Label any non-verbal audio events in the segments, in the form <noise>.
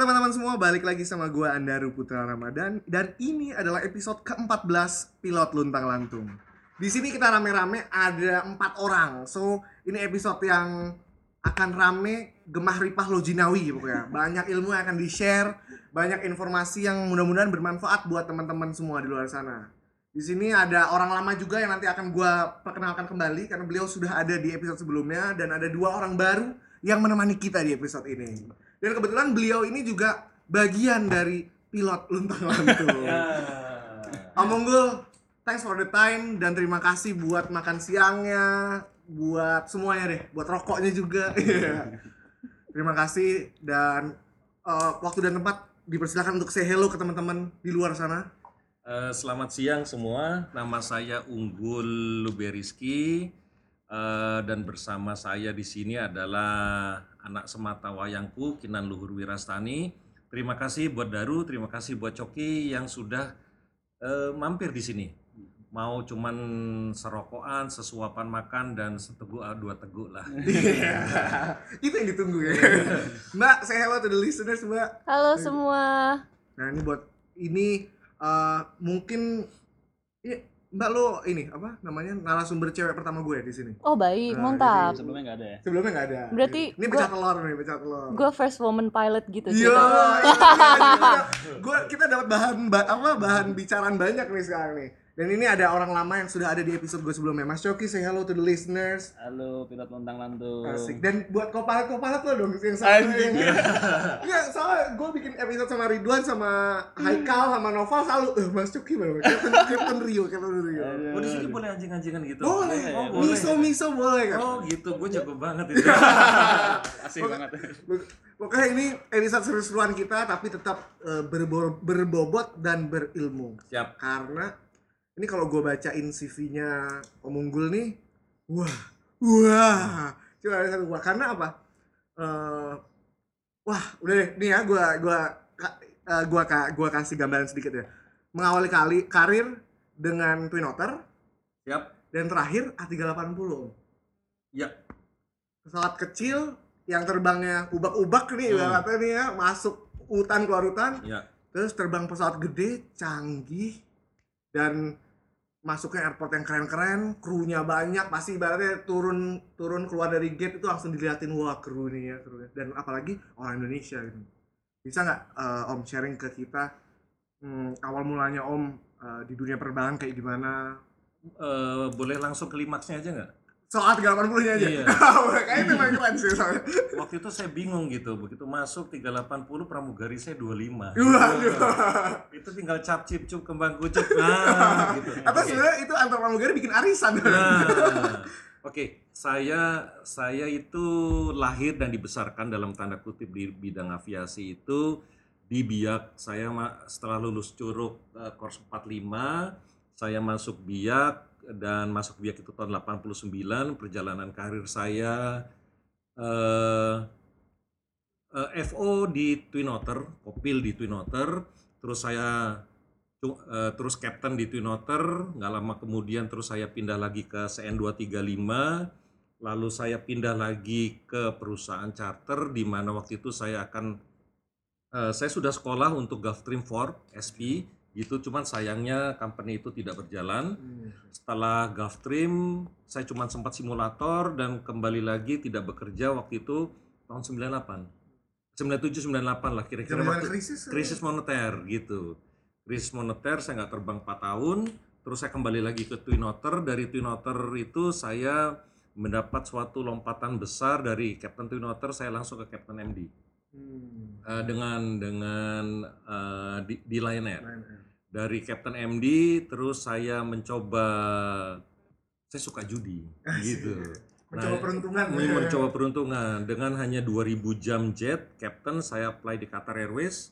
Teman-teman semua balik lagi sama gua Andaru Putra Ramadan dan ini adalah episode ke-14 Pilot Luntang Lantung. Di sini kita rame-rame ada empat orang. So ini episode yang akan rame gemah ripah lojinawi pokoknya. Banyak ilmu yang akan di-share, banyak informasi yang mudah-mudahan bermanfaat buat teman-teman semua di luar sana. Di sini ada orang lama juga yang nanti akan gua perkenalkan kembali karena beliau sudah ada di episode sebelumnya dan ada dua orang baru yang menemani kita di episode ini. Dan kebetulan beliau ini juga bagian dari pilot luntang lantung. <laughs> Ya. Om Unggul, thanks for the time dan terima kasih buat makan siangnya, buat semuanya deh, buat rokoknya juga. <laughs> Iya. terima kasih dan eh, waktu dan tempat dipersilakan untuk say hello ke teman-teman di luar sana. Eh, selamat siang semua, nama saya Unggul Luberiski eh, dan bersama saya di sini adalah anak semata wayangku Kinan Luhur Wirastani. Terima kasih buat Daru, terima kasih buat Coki yang sudah eh, mampir di sini. Mau cuman serokokan, sesuapan makan dan seteguk ah, dua teguk lah. <laughs> Iya. Itu yang ditunggu ya. <laughs> Mbak, say hello to the listeners, Mbak. Halo semua. Nah, ini buat ini eh, mungkin ya, Mbak lo ini apa namanya narasumber cewek pertama gue di sini. Oh baik, Nah, mantap. Sebelumnya nggak ada ya? Sebelumnya nggak ada. Berarti ini gua- pecah telur nih, pecah telur. Gue first woman pilot gitu Iya, <laughs> ceritanya. gue kita dapat bahan ba- apa bahan bicaraan banyak nih sekarang nih. Dan ini ada orang lama yang sudah ada di episode gue sebelumnya. Mas Coki, say hello to the listeners. Halo, pilot lontang lantung. Asik. Dan buat kopalet-kopalet lo dong yang satu yang Iya, soalnya gue bikin episode sama Ridwan sama Haikal sama Noval selalu eh, Mas Coki baru Captain, Captain Rio, Captain Rio. Oh di sini boleh anjing-anjingan gitu? Boleh, Oh, boleh. miso miso boleh kan? Oh gitu, gue jago banget itu. <laughs> Asik banget. Pokoknya ini episode seru-seruan kita tapi tetap berbo- berbobot dan berilmu. Siap. Karena ini kalau gue bacain CV-nya Om Unggul nih, wah, wah, cuma ada satu wah. Karena apa? Eh, wah, udah deh, nih ya, gue gua, eh, gua, ka- gua kasih gambaran sedikit ya. Mengawali kali karir dengan Twin Otter Siap. dan terakhir A380. Ya. Pesawat kecil yang terbangnya ubak-ubak nih, Hmm. nih ya, masuk hutan keluar hutan, Ya. terus terbang pesawat gede, canggih, dan masuknya airport yang keren-keren, krunya banyak, pasti ibaratnya turun turun keluar dari gate itu langsung diliatin wah kru nih ya krunya. Dan apalagi orang Indonesia gitu. Bisa nggak eh, Om sharing ke kita hmm, awal mulanya Om eh, di dunia penerbangan kayak gimana? Eh, boleh langsung klimaksnya aja nggak? Soal 380 nya aja. Iya. <laughs> Kayaknya itu main keren sih soalnya. Waktu itu saya bingung gitu, begitu masuk 380 pramugari saya 25. <laughs> Waduh. itu tinggal cap cip cup kembang kucuk. <laughs> Nah, gitu. Atau sebenarnya itu antar pramugari bikin arisan. Nah, Oke, saya saya itu lahir dan dibesarkan dalam tanda kutip di bidang aviasi itu di Biak. Saya setelah lulus Curug eh, Kors 45, saya masuk Biak dan masuk Biak itu tahun 89. Perjalanan karir saya eh eh, FO di Twin Otter, Kopil di Twin Otter, terus saya eh, terus Captain di Twin Otter, nggak lama kemudian terus saya pindah lagi ke CN 235, lalu saya pindah lagi ke perusahaan charter di mana waktu itu saya akan eh, saya sudah sekolah untuk Gulfstream 4 SP gitu cuman sayangnya company itu tidak berjalan. Setelah Gulfstream saya cuma sempat simulator dan kembali lagi tidak bekerja waktu itu tahun 98 97 98 lah kira-kira waktu krisis. krisis moneter gitu. Krisis moneter saya nggak terbang 4 tahun terus saya kembali lagi ke Twin Otter. Dari Twin Otter itu saya mendapat suatu lompatan besar dari Captain Twin Otter saya langsung ke Captain MD Hmm. Eh, dengan dengan eh, di, di Lion Air Keren, keren. dari Captain MD terus saya mencoba saya suka judi gitu Mencoba Nah, peruntungan. Mau mencoba peruntungan dengan hanya 2000 jam jet Captain saya apply di Qatar Airways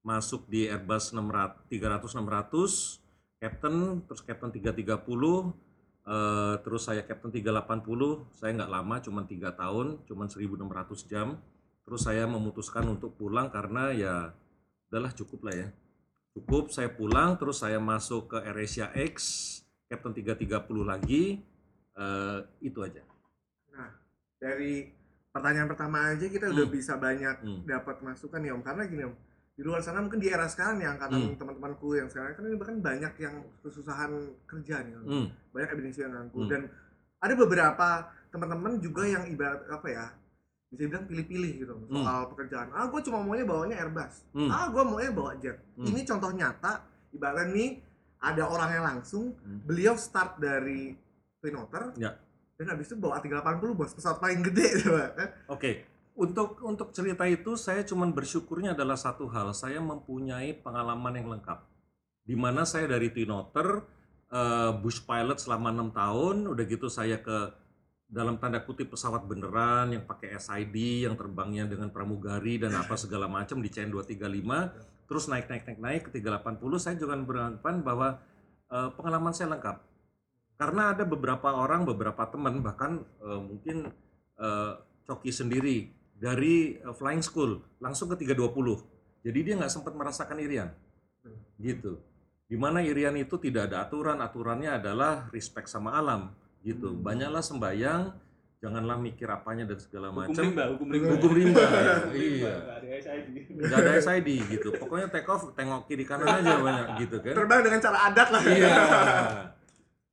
masuk di Airbus 600 300 600 Captain terus Captain 330 eh, terus saya Captain 380 saya nggak lama cuma tiga tahun cuma 1600 jam terus saya memutuskan untuk pulang karena ya udahlah cukup lah ya cukup saya pulang terus saya masuk ke AirAsia X Captain 330 lagi eh, itu aja Nah, dari pertanyaan pertama aja kita udah Hmm. bisa banyak Hmm. dapat masukan ya om karena gini om di luar sana mungkin di era sekarang nih angkatan Hmm. teman-temanku yang sekarang kan ini bahkan banyak yang kesusahan kerja nih om. Hmm. banyak evidensi yang ngaku Hmm. dan ada beberapa teman-teman juga yang ibarat apa ya bisa bilang pilih-pilih gitu soal pekerjaan ah gue cuma maunya bawanya Airbus Hmm. ah gue maunya bawa jet Hmm. ini contoh nyata ibaratnya nih ada orangnya langsung Hmm. beliau start dari Twin Otter Ya. dan habis itu bawa A380 bos pesawat paling gede <laughs> gitu kan Oke, untuk untuk cerita itu saya cuman bersyukurnya adalah satu hal, saya mempunyai pengalaman yang lengkap. Di mana saya dari Twin Otter, eh, bush pilot selama enam tahun, udah gitu saya ke dalam tanda kutip pesawat beneran yang pakai SID, yang terbangnya dengan pramugari dan apa segala macam di CN 235, terus naik naik naik naik ke 380, saya juga beranggapan bahwa eh, pengalaman saya lengkap. Karena ada beberapa orang, beberapa teman bahkan eh, mungkin eh, Coki sendiri dari eh, flying school langsung ke 320. Jadi dia nggak sempat merasakan irian. Gitu. Di mana irian itu tidak ada aturan, aturannya adalah respect sama alam gitu. Hmm. Banyaklah sembayang, janganlah mikir apanya dan segala Hukum macam. rimba, hukum rimba. Hukum rimba. <laughs> iya. Nggak ada SID. Nggak ada SID gitu. Pokoknya take off, tengok kiri kanan aja banyak gitu kan. terbang dengan cara adat lah Iya.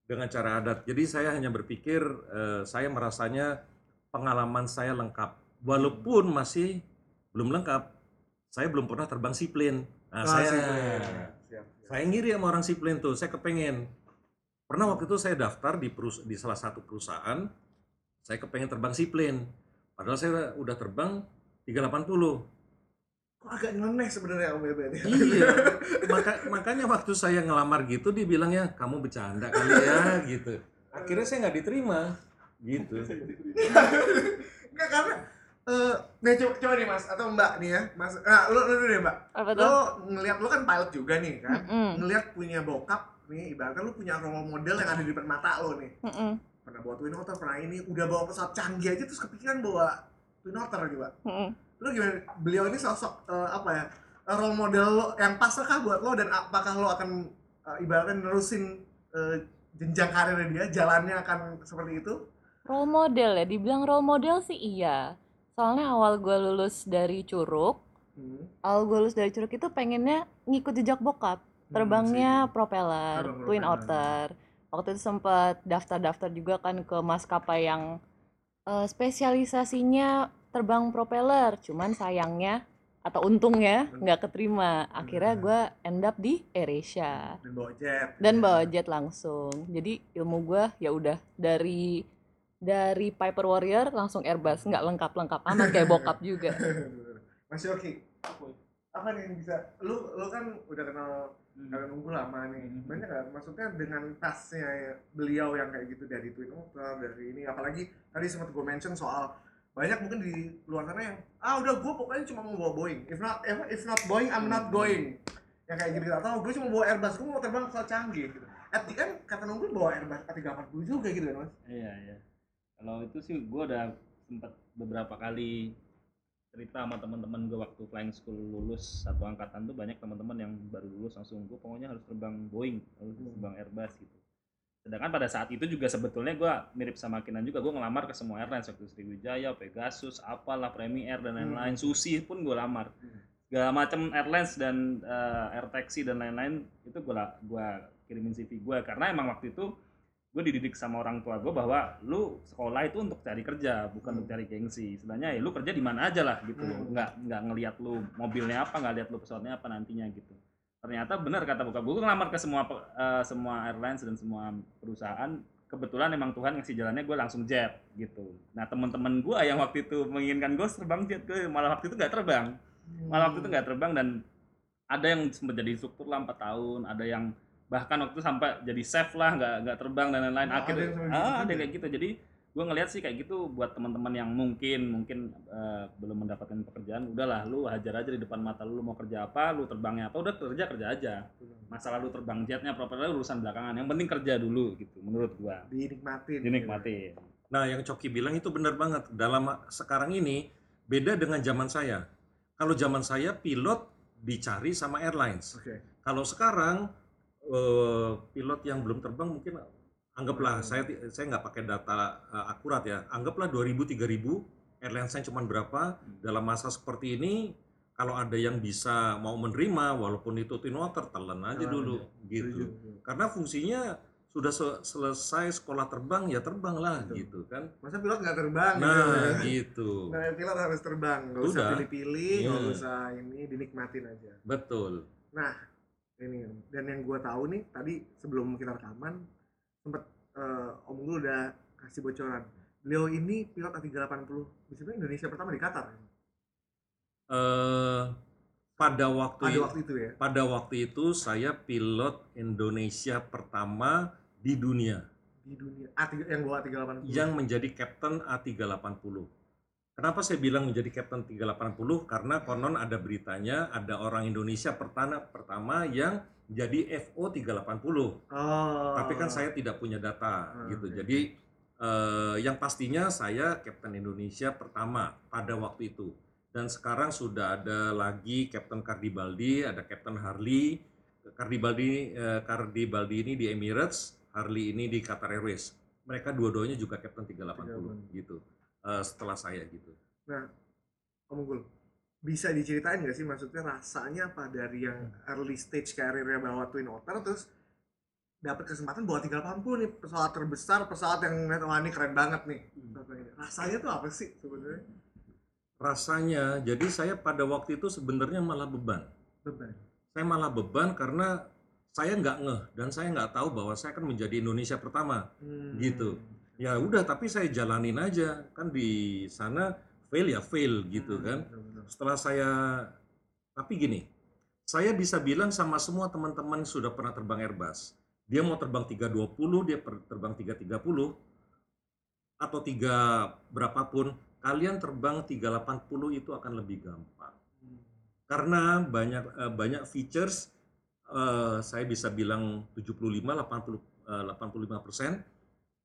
Dengan cara adat. Jadi saya hanya berpikir eh, saya merasanya pengalaman saya lengkap. Walaupun masih belum lengkap. Saya belum pernah terbang seaplane. Nah, Ah, saya sip, siap, siap. saya ngiri sama orang seaplane tuh. Saya kepengen. Pernah waktu itu saya daftar di perus- di salah satu perusahaan. Saya kepengen terbang seaplane. Padahal saya udah terbang 380. kok agak nyeleneh sebenarnya om Bebe ini Iya, <laughs> maka, makanya waktu saya ngelamar gitu dia bilangnya kamu bercanda kali ya gitu. Akhirnya saya nggak diterima gitu. Enggak karena eh nih coba, coba nih mas atau mbak nih ya mas nah lu lu dulu deh mbak Apa lo tuh? ngelihat lo kan pilot juga nih kan Mm-mm. ngelihat punya bokap nih ibaratnya lu punya role model yang ada di depan mata lo nih Mm-mm. pernah bawa Twin Otter pernah ini udah bawa pesawat canggih aja terus kepikiran bawa Twin Otter gitu Mbak. Mm-mm. lu gimana beliau ini sosok eh, apa ya role model lo yang pas kah buat lo dan apakah lo akan eh, ibaratnya nerusin eh, jenjang karirnya dia jalannya akan seperti itu Role model ya, dibilang role model sih iya. Soalnya awal gue lulus dari Curug, hmm. awal gue lulus dari Curug itu pengennya ngikut jejak bokap. Terbangnya propeller, Terbang Twin propeller. Otter. Waktu itu sempat daftar-daftar juga kan ke maskapai yang eh, spesialisasinya terbang propeller. Cuman sayangnya atau untungnya nggak keterima. Akhirnya Hmm. gue end up di AirAsia. dan bawa jet dan bawa jet langsung jadi ilmu gua ya udah dari dari Piper Warrior langsung Airbus nggak lengkap lengkap amat kayak <laughs> bokap juga Mas Yoki apa nih yang bisa lu lu kan udah kenal kalian nunggu lama nih. Hmm. banyak nggak? Maksudnya dengan tasnya ya, beliau yang kayak gitu dari Twin Otter dari ini apalagi tadi sempat gue mention soal banyak mungkin di luar sana yang ah udah gue pokoknya cuma mau bawa Boeing. If not if, if not Boeing I'm not going. Yang kayak gitu atau gue cuma bawa Airbus gue mau terbang pesawat canggih gitu. At the end kata nunggu bawa Airbus A380 juga gitu kan mas? Iya, iya. Kalau itu sih gue udah sempat beberapa kali cerita sama teman-teman gue waktu flying school lulus satu angkatan tuh banyak teman-teman yang baru lulus langsung gue pokoknya harus terbang Boeing, harus Hmm. terbang Airbus gitu. Sedangkan pada saat itu juga sebetulnya gue mirip sama Kinan juga gue ngelamar ke semua airlines waktu Sriwijaya, Pegasus, apalah Premier dan lain-lain, Susi pun gue lamar. Hmm. Segala macam airlines dan eh, air taxi dan lain-lain itu gue gua kirimin CV gue karena emang waktu itu gue dididik sama orang tua gue bahwa lu sekolah itu untuk cari kerja bukan untuk cari gengsi. Sebenarnya ya lu kerja di mana aja lah gitu Hmm. nggak nggak ngelihat lu mobilnya apa nggak lihat lu pesawatnya apa nantinya gitu. Ternyata benar kata bokap gue ngelamar ke semua eh, semua airlines dan semua perusahaan. Kebetulan emang Tuhan ngasih jalannya gue langsung jet gitu. Nah teman-teman gue yang waktu itu menginginkan gue terbang jet gue malah waktu itu nggak terbang. Malah waktu itu nggak terbang dan ada yang sempat jadi instruktur lah 4 tahun ada yang bahkan waktu itu sampai jadi chef lah nggak nggak terbang dan lain-lain ada akhirnya yang sampai ah, gitu ada juga. kayak gitu jadi gue ngelihat sih kayak gitu buat teman-teman yang mungkin mungkin eh, belum mendapatkan pekerjaan udahlah lu hajar aja di depan mata lu, lu mau kerja apa lu terbangnya apa udah kerja kerja aja masalah lu terbang jetnya propeller urusan belakangan yang penting kerja dulu gitu menurut gua dinikmatin dinikmatin Nah, yang Coki bilang itu benar banget. Dalam sekarang ini beda dengan zaman saya. Kalau zaman saya pilot dicari sama airlines. oke Kalau sekarang eh, pilot yang belum terbang mungkin anggaplah Hmm. saya saya nggak pakai data eh, akurat ya. Anggaplah 2000 3000 airlinesnya cuma berapa Hmm. dalam masa seperti ini kalau ada yang bisa mau menerima walaupun itu twin otter telan aja Telan dulu gitu karena fungsinya sudah se- selesai sekolah terbang ya terbang lah Betul. gitu kan Masa pilot nggak terbang? nah gitu. gitu <laughs> Nah, pilot harus terbang, nggak usah pilih-pilih, nggak Iya. usah ini, dinikmatin aja. betul Nah, ini dan yang gue tahu nih tadi sebelum kita rekaman sempet eh, Om Gul udah kasih bocoran. Beliau ini pilot A380 bisa Indonesia pertama di Qatar. eh pada waktu Pada i- waktu itu ya. pada waktu itu saya pilot Indonesia pertama di dunia Di dunia. A3, yang bawa A380. yang menjadi Kapten A380. Kenapa saya bilang menjadi Kapten 380? Karena konon ada beritanya ada orang Indonesia pertama pertama yang jadi FO 380. Oh. Tapi kan saya tidak punya data Ah, gitu. Jadi eh, yang pastinya saya Kapten Indonesia pertama pada waktu itu. Dan sekarang sudah ada lagi Kapten Cardibaldi, ada Kapten Harley. Cardibaldi eh, Cardibaldi ini di Emirates, Harley ini di Qatar Airways. Mereka dua-duanya juga Kapten 380 gitu. Eh, setelah saya gitu. Om Gul, bisa diceritain nggak sih maksudnya rasanya apa dari yang early stage karirnya bawa Twin Otter terus dapat kesempatan bawa 380 nih pesawat terbesar pesawat yang ngeliat wah ini keren banget nih rasanya tuh apa sih sebenarnya Rasanya jadi saya pada waktu itu sebenarnya malah beban. beban saya malah beban karena saya nggak ngeh dan saya nggak tahu bahwa saya akan menjadi Indonesia pertama Hmm. Gitu. Ya udah tapi saya jalanin aja. Kan di sana fail ya fail gitu Hmm, kan. setelah saya tapi gini saya bisa bilang sama semua teman-teman sudah pernah terbang Airbus. Dia mau terbang 320 dia terbang 330 atau tiga berapapun kalian terbang 380 itu akan lebih gampang. Hmm. karena banyak eh, banyak features eh, saya bisa bilang 75 80 eh, 85 persen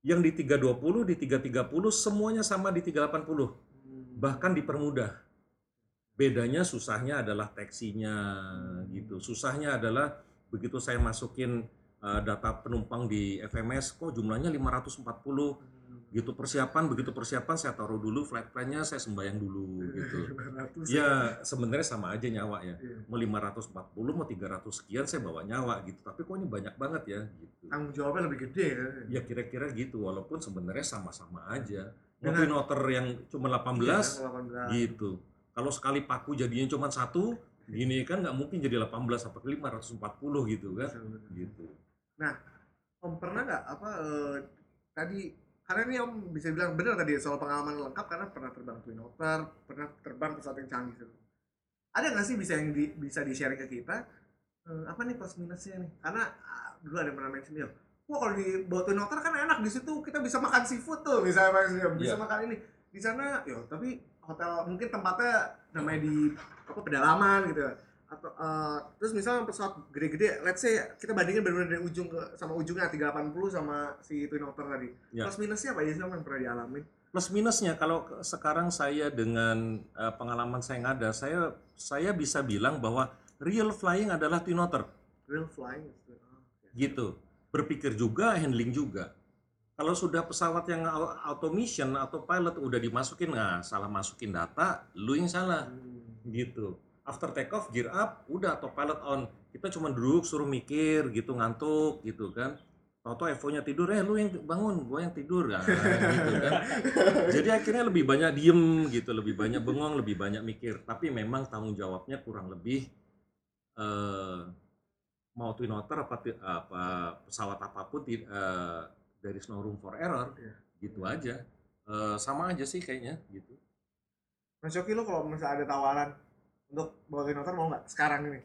yang di 320 di 330 semuanya sama di 380 Hmm. bahkan dipermudah bedanya susahnya adalah teksinya gitu susahnya adalah begitu saya masukin eh, data penumpang di FMS kok jumlahnya 540 Hmm. Gitu persiapan begitu persiapan saya taruh dulu flight plan-nya saya sembayang dulu gitu. 500 ya sebenarnya sama aja nyawa ya. Iya. mau 540 mau 300 sekian saya bawa nyawa gitu. Tapi kok ini banyak banget ya gitu. Tanggung jawabnya lebih gede kan ya kira-kira gitu. Walaupun sebenarnya sama-sama aja. Mobil noter yang cuma 18 Iya, 18. gitu. Kalau sekali paku jadinya cuma satu gini kan nggak mungkin jadi 18 apa 540 gitu kan. Betul, betul. gitu. Om pernah nggak apa eh, tadi karena ini Om bisa bilang benar tadi soal pengalaman lengkap karena pernah terbang Twin Otter, pernah terbang pesawat yang canggih itu. Ada nggak sih bisa yang di, bisa di share ke kita eh, apa nih plus minusnya nih? Karena ah, dulu ada yang pernah mention dia, wah kalau di bawah Twin Otter kan enak di situ kita bisa makan seafood tuh misalnya bisa Iya. makan ini di sana, ya tapi hotel mungkin tempatnya namanya di apa pedalaman gitu atau eh, terus misalnya pesawat gede-gede let's say kita bandingin benar-benar dari ujung ke sama ujungnya 380 sama si Twin Otter tadi. Ya. plus minusnya apa aja sih Om, yang pernah dialamin? Plus minusnya kalau sekarang saya dengan eh, pengalaman saya yang ada saya saya bisa bilang bahwa real flying adalah twin otter. Real flying is- oh, oke. gitu. Berpikir juga handling juga. Kalau sudah pesawat yang au- auto mission atau pilot udah dimasukin nah salah masukin data lu yang salah. Hmm. gitu after take off gear up udah autopilot on kita cuma duduk suruh mikir gitu ngantuk gitu kan Toto Evo-nya tidur, eh lu yang bangun, gue yang tidur kan, gitu kan. <laughs> Jadi akhirnya lebih banyak diem gitu, lebih banyak bengong, lebih banyak mikir. Tapi memang tanggung jawabnya kurang lebih eh, mau twin otter apa, apa pesawat apa pun ti- eh, there is no room for error, Iya. gitu aja. Eh, sama aja sih kayaknya gitu. Mas Yoki lo kalau misalnya ada tawaran untuk bawa Twin Otter mau nggak sekarang ini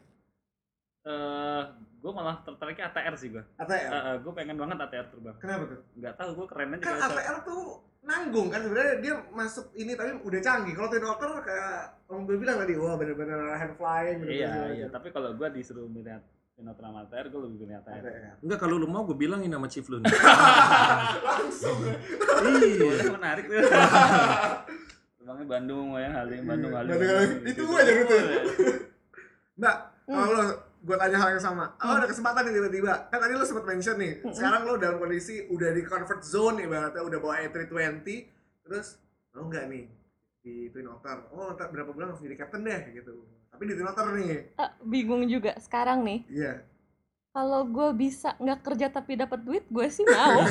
Eh, gue malah tertariknya ATR sih gue. ATR gue pengen banget ATR terbang. kenapa tuh Nggak tahu gue keren aja kan ATR tuh nanggung kan sebenarnya dia masuk ini tapi udah canggih kalau Twin Otter kayak Om gue bilang tadi wah bener-bener hand flying bener-bener Iya segala iya. Tapi kalau gue disuruh milih Pinot sama ATR, gue lebih pilih ATR. ATR. Enggak kalau lu mau gue bilangin sama Chief lu nih. <laughs> langsung iya. Menarik tuh. <laughs> Terbangnya Bandung, ya Halim, Bandung, Iya, Halim. Bandung, Halim. Halim. Itu aja gitu? Mbak, <laughs> Hmm. kalau lo gue tanya hal yang sama, oh ada kesempatan nih tiba-tiba, kan tadi lo sempat mention nih, Hmm. sekarang lo dalam kondisi udah di comfort zone ibaratnya udah bawa A320, terus lo nggak nih di Twin Otter oh ntar berapa bulan langsung jadi captain deh gitu tapi di Twin Otter nih Ah, bingung juga sekarang nih. iya Kalau gue bisa nggak kerja tapi dapat duit, gue sih mau.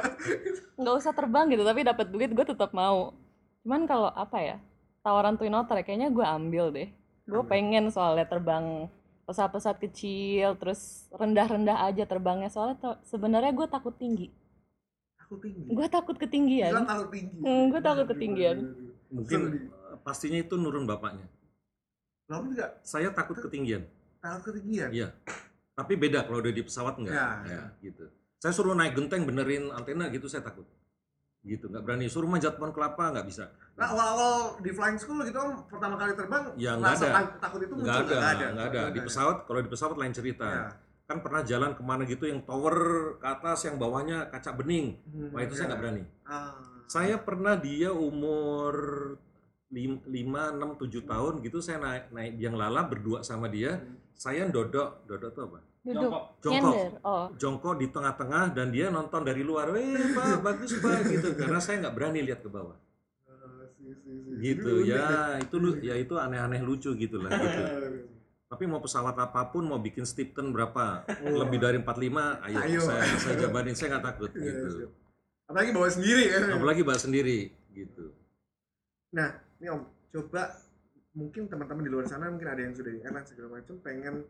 <laughs> nggak usah terbang gitu, tapi dapat duit gue tetap mau. Cuman kalau apa ya, tawaran Twin Otter kayaknya gue ambil deh. Gue pengen soalnya terbang pesawat-pesawat kecil, terus rendah-rendah aja terbangnya. Soalnya sebenarnya gue takut tinggi. aku tinggi Gue takut ketinggian. takut tinggi Hmm, gua takut ketinggian. Mungkin pastinya itu nurun bapaknya. Lo juga Saya takut ketinggian. takut ketinggian Iya. Tapi beda kalau udah di pesawat enggak. Ya. Ya, gitu. Saya suruh naik genteng benerin antena gitu saya takut. Gitu, nggak berani. Suruh manjat pohon kelapa nggak bisa. Nah, awal-awal di flying school gitu om pertama kali terbang, Ya, nggak ada. tak- takut itu muncul Nggak ada, nggak ada, nggak ada. Di pesawat, kalau di pesawat lain cerita. Ya. Kan pernah jalan ke mana gitu yang tower ke atas, yang bawahnya kaca bening. Hmm, Wah itu saya ya. nggak berani. Ah. Saya pernah dia umur 5, 6, 7 tahun gitu saya naik naik biang lala berdua sama dia. Hmm. Saya dodok, dodok tuh apa? Duduk, Jongkok. Nyender. Oh, Jongkok di tengah-tengah dan dia nonton dari luar, weh pak <laughs> bagus pak gitu. Karena saya nggak berani lihat ke bawah. Ah, si, si, si. Gitu ya itu lu ya itu aneh-aneh lucu gitu lah gitu. ya. Tapi mau pesawat apa pun mau bikin Stipton berapa Wah. lebih dari 45, ayo, Ayo. saya saya jabanin saya nggak takut Iya, gitu. siap. Apalagi bawa sendiri ya. Apalagi bahas sendiri gitu. Nah, ini Om, coba mungkin teman-teman di luar sana mungkin ada yang sudah di airline segala macam pengen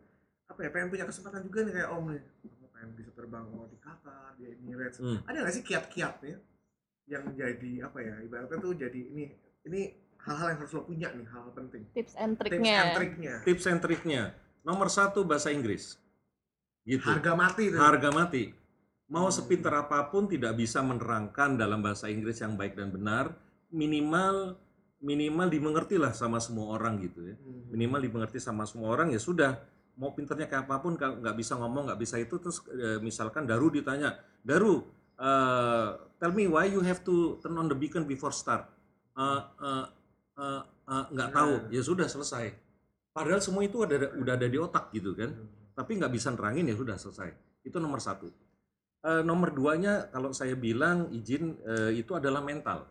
apa ya pengen punya kesempatan juga nih kayak Om nih Om pengen bisa terbang mau di Qatar di Emirates Hmm. ada nggak sih kiat-kiatnya yang jadi apa ya ibaratnya tuh jadi ini ini hal-hal yang harus lo punya nih hal penting tips and tips triknya. and triknya Tips and triknya nomor satu bahasa Inggris. Gitu. harga mati tuh harga mati. Mau Hmm. sepintar apa pun tidak bisa menerangkan dalam bahasa Inggris yang baik dan benar, minimal minimal dimengerti lah sama semua orang gitu ya. Hmm. Minimal dimengerti sama semua orang ya sudah. Mau pinternya kayak apa pun kalau nggak bisa ngomong nggak bisa itu terus eh, misalkan Daru ditanya, Daru, eh, tell me why you have to turn on the beacon before start. Eh, eh, eh, eh, nggak tahu, ya sudah selesai. Padahal semua itu ada udah ada di otak gitu kan tapi nggak bisa nerangin ya sudah selesai itu nomor satu Eh, nomor duanya kalau saya bilang izin eh, itu adalah mental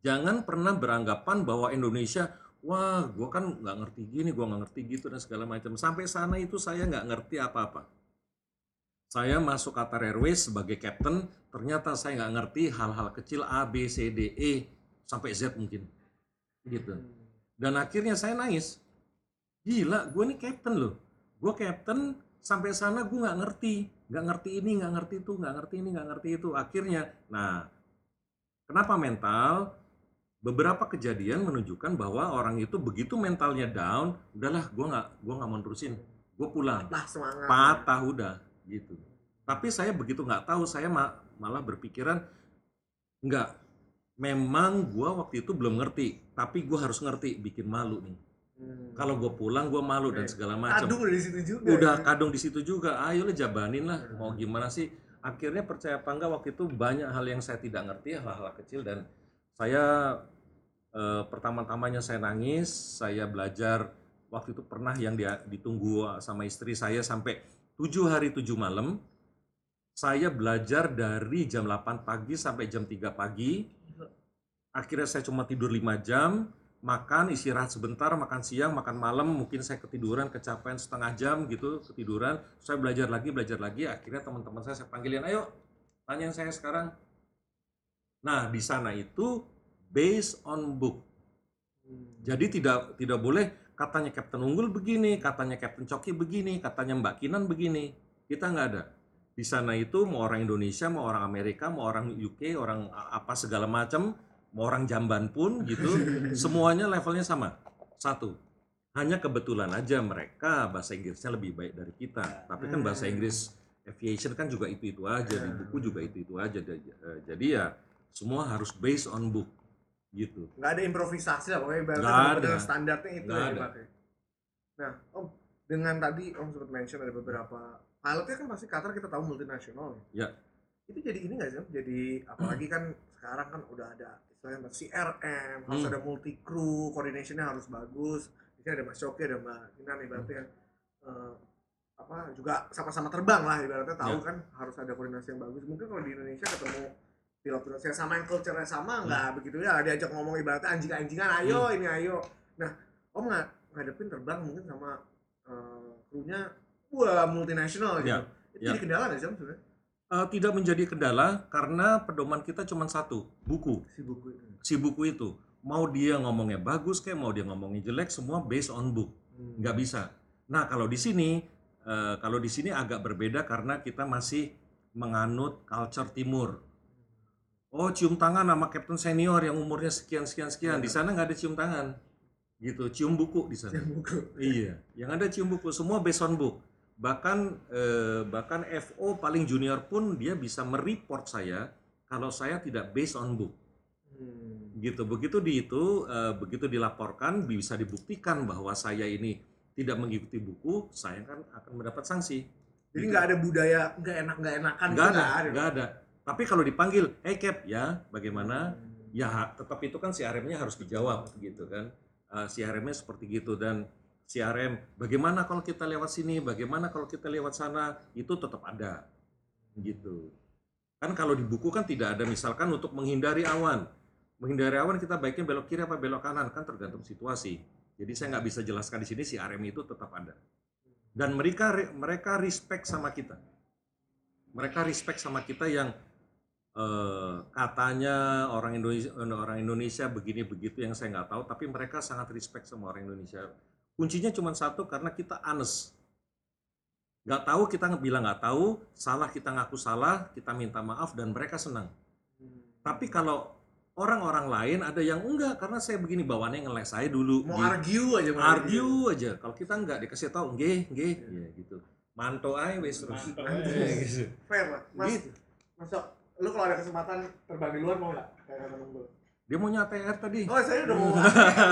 jangan pernah beranggapan bahwa Indonesia wah gua kan nggak ngerti gini gua nggak ngerti gitu dan segala macam. Sampai sana itu saya nggak ngerti apa-apa. Saya masuk Qatar Airways sebagai captain ternyata saya nggak ngerti hal-hal kecil A B C D E sampai Z mungkin. Gitu. Dan akhirnya saya nangis. Gila gue nih captain loh. Gue captain sampai sana gue nggak ngerti. Nggak ngerti ini nggak ngerti itu nggak ngerti ini nggak ngerti itu. Akhirnya nah kenapa mental beberapa kejadian menunjukkan bahwa orang itu begitu mentalnya down udahlah gue nggak gue nggak mau terusin gue pulang. Patah semangat. Patah udah gitu. Tapi saya begitu nggak tahu saya ma- malah berpikiran nggak memang gua waktu itu belum ngerti tapi gua harus ngerti bikin malu nih. Hmm. kalau gua pulang gua malu dan Oke. segala macam. Kadung udah di situ juga udah ya. kadung di situ juga ayo lah jabanin lah mau gimana sih? Akhirnya percaya apa enggak waktu itu banyak hal yang saya tidak ngerti hal-hal kecil dan saya eh, pertama-tamanya saya nangis saya belajar waktu itu pernah yang dia ditunggu sama istri saya sampai tujuh hari tujuh malam. Saya belajar dari jam 8 pagi sampai jam 3 pagi. Akhirnya saya cuma tidur 5 jam makan istirahat sebentar makan siang makan malam mungkin saya ketiduran kecapean setengah jam gitu ketiduran. Saya belajar lagi belajar lagi akhirnya teman-teman saya saya panggilin ayo tanyain saya sekarang. Nah di sana itu based on book. Hmm. jadi tidak tidak boleh katanya Captain Unggul begini katanya Captain Coki begini katanya Mbak Kinan begini. Kita nggak ada. Di sana itu mau orang Indonesia mau orang Amerika mau orang UK orang apa segala macam mau orang jamban pun gitu <laughs> semuanya levelnya sama. Satu hanya kebetulan aja mereka bahasa Inggrisnya lebih baik dari kita. Tapi kan bahasa Inggris aviation kan juga itu itu aja di buku juga itu itu aja eh, jadi ya semua harus based on book gitu nggak ada improvisasi lah pokoknya ibaratnya benar-benar ada. standarnya itu ya ada. dipakai. Nah, Om, dengan tadi Om sempat mention ada beberapa pilotnya kan pasti Qatar kita tahu multinasional Ya. Itu jadi ini nggak sih? Jadi apalagi kan sekarang kan udah ada istilahnya CRM, harus Hmm. ada multi crew, coordinationnya harus bagus. Di ada Mas Coki, ada Mbak Kinan ibaratnya eh, apa juga sama-sama terbang lah ibaratnya tahu Ya. kan harus ada koordinasi yang bagus. Mungkin kalau di Indonesia ketemu pilot-pilot yang sama yang culture-nya sama nggak begitu ya diajak ngomong ibaratnya anjing-anjingan ayo ini ayo nah om nggak ngadepin terbang mungkin sama krunya wah multinasional gitu Ya, itu ya. jadi kendala nggak sih om sebenarnya Eh, tidak menjadi kendala karena pedoman kita cuma satu, buku. si buku itu Si buku itu mau dia ngomongnya bagus kayak mau dia ngomongnya jelek semua based on book. Hmm. nggak bisa. Nah kalau di sini eh, kalau di sini agak berbeda karena kita masih menganut culture timur. Oh cium tangan sama kapten senior yang umurnya sekian sekian sekian. Di sana nggak ada cium tangan, gitu. Cium buku di sana. Si buku <laughs> iya, yang ada cium buku semua based on book. Bahkan eh, bahkan FO paling junior pun dia bisa mereport saya kalau saya tidak based on book Hmm. gitu begitu di itu eh, begitu dilaporkan bisa dibuktikan bahwa saya ini tidak mengikuti buku saya kan akan mendapat sanksi jadi Gitu. nggak ada budaya nggak enak nggak enakan nggak gitu ada nggak ada tapi kalau dipanggil hey cap. Ya bagaimana? Ya tetap itu kan CRM-nya harus dijawab gitu kan. Eh, CRM-nya seperti gitu. Dan CRM bagaimana kalau kita lewat sini? Bagaimana kalau kita lewat sana? Itu tetap ada gitu. Kan kalau di buku kan tidak ada misalkan untuk menghindari awan. Menghindari awan kita baiknya belok kiri apa belok kanan. Kan tergantung situasi. Jadi saya nggak bisa jelaskan di sini CRM itu tetap ada. Dan mereka mereka respect sama kita. Mereka respect sama kita yang katanya orang Indonesia orang Indonesia begini begitu yang saya nggak tahu tapi mereka sangat respect sama orang Indonesia. Kuncinya cuma satu karena kita honest. Nggak tahu kita bilang nggak tahu salah kita ngaku salah kita minta maaf dan mereka senang. Hmm. tapi kalau orang-orang lain ada yang enggak karena saya begini bawaannya ngeles saya dulu mau gitu. argue aja mau argue aja. Kalau kita enggak dikasih tahu nggih nggih. Ya gitu. Manto aja wes terus. Manto aja. <laughs> gitu. fair lah. Mas Gitu. masuk lu kalau ada kesempatan terbang di luar mau nggak kayak Bang Bul? dia mau ATR tadi oh saya udah mau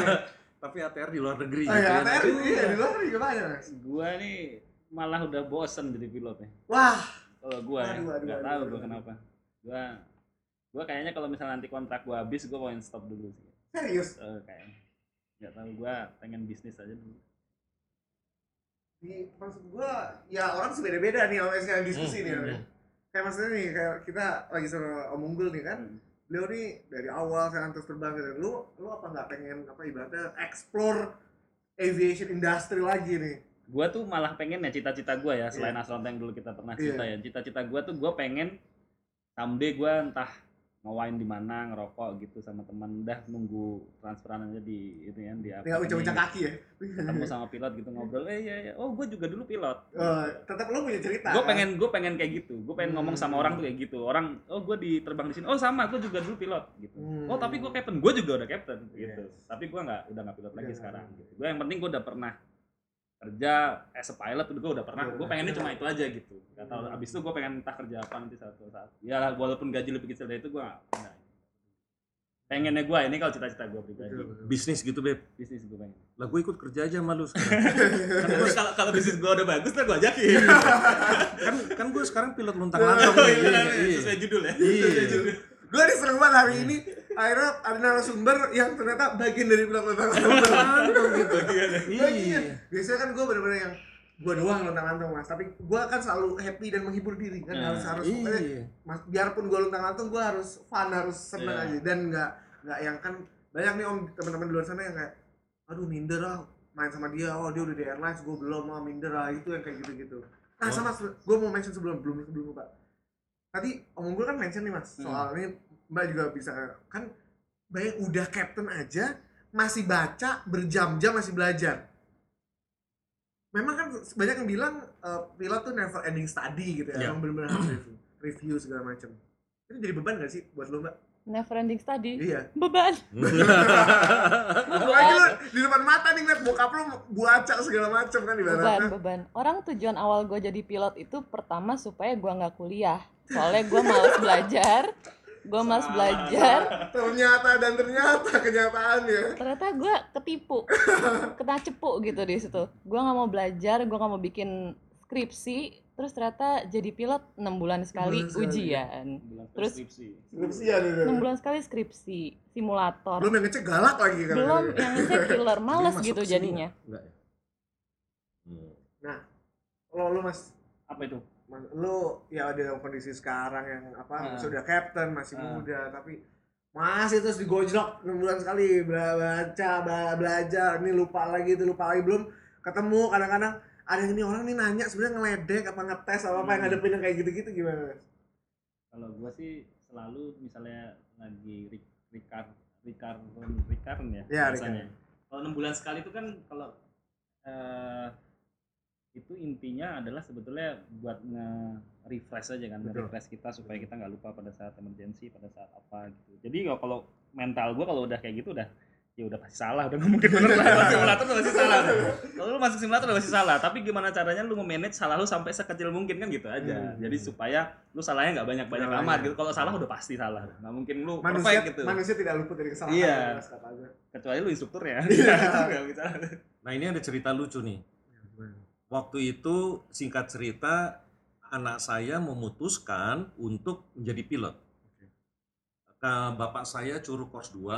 <laughs> tapi ATR di luar negeri oh gitu ya ya. ATR iya di luar banyak mas Gua nih malah udah bosen jadi pilotnya. wah Kalau gua ya, nggak tahu gua kenapa. Gua gua kayaknya kalau misalnya nanti kontrak gua habis, gua mau stop dulu sih. serius Eh, kayaknya. Nggak tahu gua pengen bisnis aja dulu. di maksud gua ya orang sih beda-beda nih sama yang diskusi Hmm, nih hmm, ya. hmm. Kayak maksudnya nih kayak kita lagi sama Om Unggul nih kan Hmm. beliau nih dari awal sekarang terus terbang gitu lu lu apa nggak pengen apa ibaratnya explore aviation industry lagi nih Gua tuh malah pengen ya cita-cita gua ya selain Iya. astronot yang dulu kita pernah Iya. cerita ya. Cita-cita gua tuh gua pengen someday gua entah ngewain di mana ngerokok gitu sama teman dah nunggu transferan aja di itu ya di apa tinggal ucap-ucap nih, kaki ya? Ketemu sama pilot gitu ngobrol. Eh iya iya. Oh gue juga dulu pilot. Eh, tetap lu punya cerita gue kan? pengen gue pengen kayak gitu. Gue pengen ngomong sama Hmm. orang tuh kayak gitu. Orang oh gue di terbang di sini. Oh sama gue juga dulu pilot. Gitu. Hmm. oh tapi gue captain. Gue juga udah captain. Gitu. Yes. tapi gue nggak udah nggak pilot lagi Iya. sekarang gitu. Gue yang penting gue udah pernah kerja as a pilot gue udah pernah Udah gue pernah. pengennya cuma itu aja gitu gak tahu Hmm. abis itu gue pengen entah kerja apa nanti satu saat ya walaupun gaji lebih kecil dari itu gue nggak nggak. pengennya gue ini kalau cita-cita gue pribadi Betul. bisnis gitu beb bisnis gue pengen lah gue ikut kerja aja malu <laughs> sekarang kan kalau kalau bisnis gue udah bagus lah gue ajakin kan kan gue sekarang pilot luntang lantung <laughs> Oh, iya, Iya, iya, iya. sesuai judul ya Iya. gue nih seneng banget hari ini akhirnya ada narasumber yang ternyata bagian dari Luntang lantung gitu. Bagian. iya biasanya kan gue bener-bener yang gue doang luntang lantung mas. Tapi gue kan selalu happy dan menghibur diri kan. Nah, harus. harus pokoknya iya mas biarpun gue luntang lantung gue harus fun harus seneng Iya. aja. Dan nggak nggak yang kan banyak nih om teman-teman di luar sana yang kayak aduh minder ah main sama dia. Oh dia udah di airlines gue belum. Ah minder ah itu yang kayak gitu-gitu. Nah Wah. sama gue mau mention sebelum belum sebelum lupa. Tadi om gue kan mention nih mas Hmm. soal ini mbak juga bisa kan banyak udah captain aja masih baca berjam-jam masih belajar memang kan banyak yang bilang eh, pilot tuh never ending study gitu ya, Ya. emang bener-bener harus review, review segala macam itu jadi beban gak sih buat lo mbak? never ending study Iya. beban <laughs> Apalagi lu di depan mata nih ngeliat bokap lu buaca segala macam kan beban ibaratnya. beban orang tujuan awal gue jadi pilot itu pertama supaya gue nggak kuliah soalnya gue males belajar <laughs> gue Salah. belajar Ternyata dan ternyata kenyataannya. ternyata gue ketipu kena cepu gitu di situ gue nggak mau belajar gue nggak mau bikin skripsi terus ternyata jadi pilot enam bulan sekali bulan ujian Bilang Terus- skripsi. Skripsian itu. enam bulan sekali skripsi simulator Belum yang ngecek galak lagi kan. belum yang ngecek killer males gitu jadinya enggak ya Hmm. Kalau lu Mas apa itu Mas- lu ya dalam kondisi sekarang yang apa Ah. sudah captain masih Ah. muda tapi masih terus digojlok 6 bulan sekali baca ba- belajar ini lupa lagi itu lupa lagi belum ketemu kadang-kadang ada yang ini orang nih nanya sebenarnya ngeledek apa ngetes apa apa yang Hmm. ngadepin yang kayak gitu-gitu gimana? Kalau gua sih selalu misalnya lagi recur recurrent recurrent ya, Ya, biasanya. Kalau enam bulan sekali itu kan kalau eh, itu intinya adalah sebetulnya buat nge-refresh aja kan, Betul. nge-refresh kita supaya kita nggak lupa pada saat emergency, pada saat apa gitu. Jadi kalau- kalau mental gua kalau udah kayak gitu udah ya udah pasti salah, udah nggak mungkin bener lah. Masuk simulator udah pasti salah. Kalau lu masuk simulator udah pasti salah, tapi gimana caranya lu nge-manage salah lu sampai sekecil mungkin kan gitu aja. Hmm. Jadi supaya lu salahnya nggak banyak-banyak amat gitu. Kalau salah udah pasti salah. Nggak mungkin lu manusia perfect gitu. manusia tidak luput dari kesalahan Iya. Kecuali lu instrukturnya. Iya. Itu nggak bisa. Nah ini ada cerita lucu nih. Waktu itu singkat cerita anak saya memutuskan untuk menjadi pilot. Ke bapak saya curug kos 2,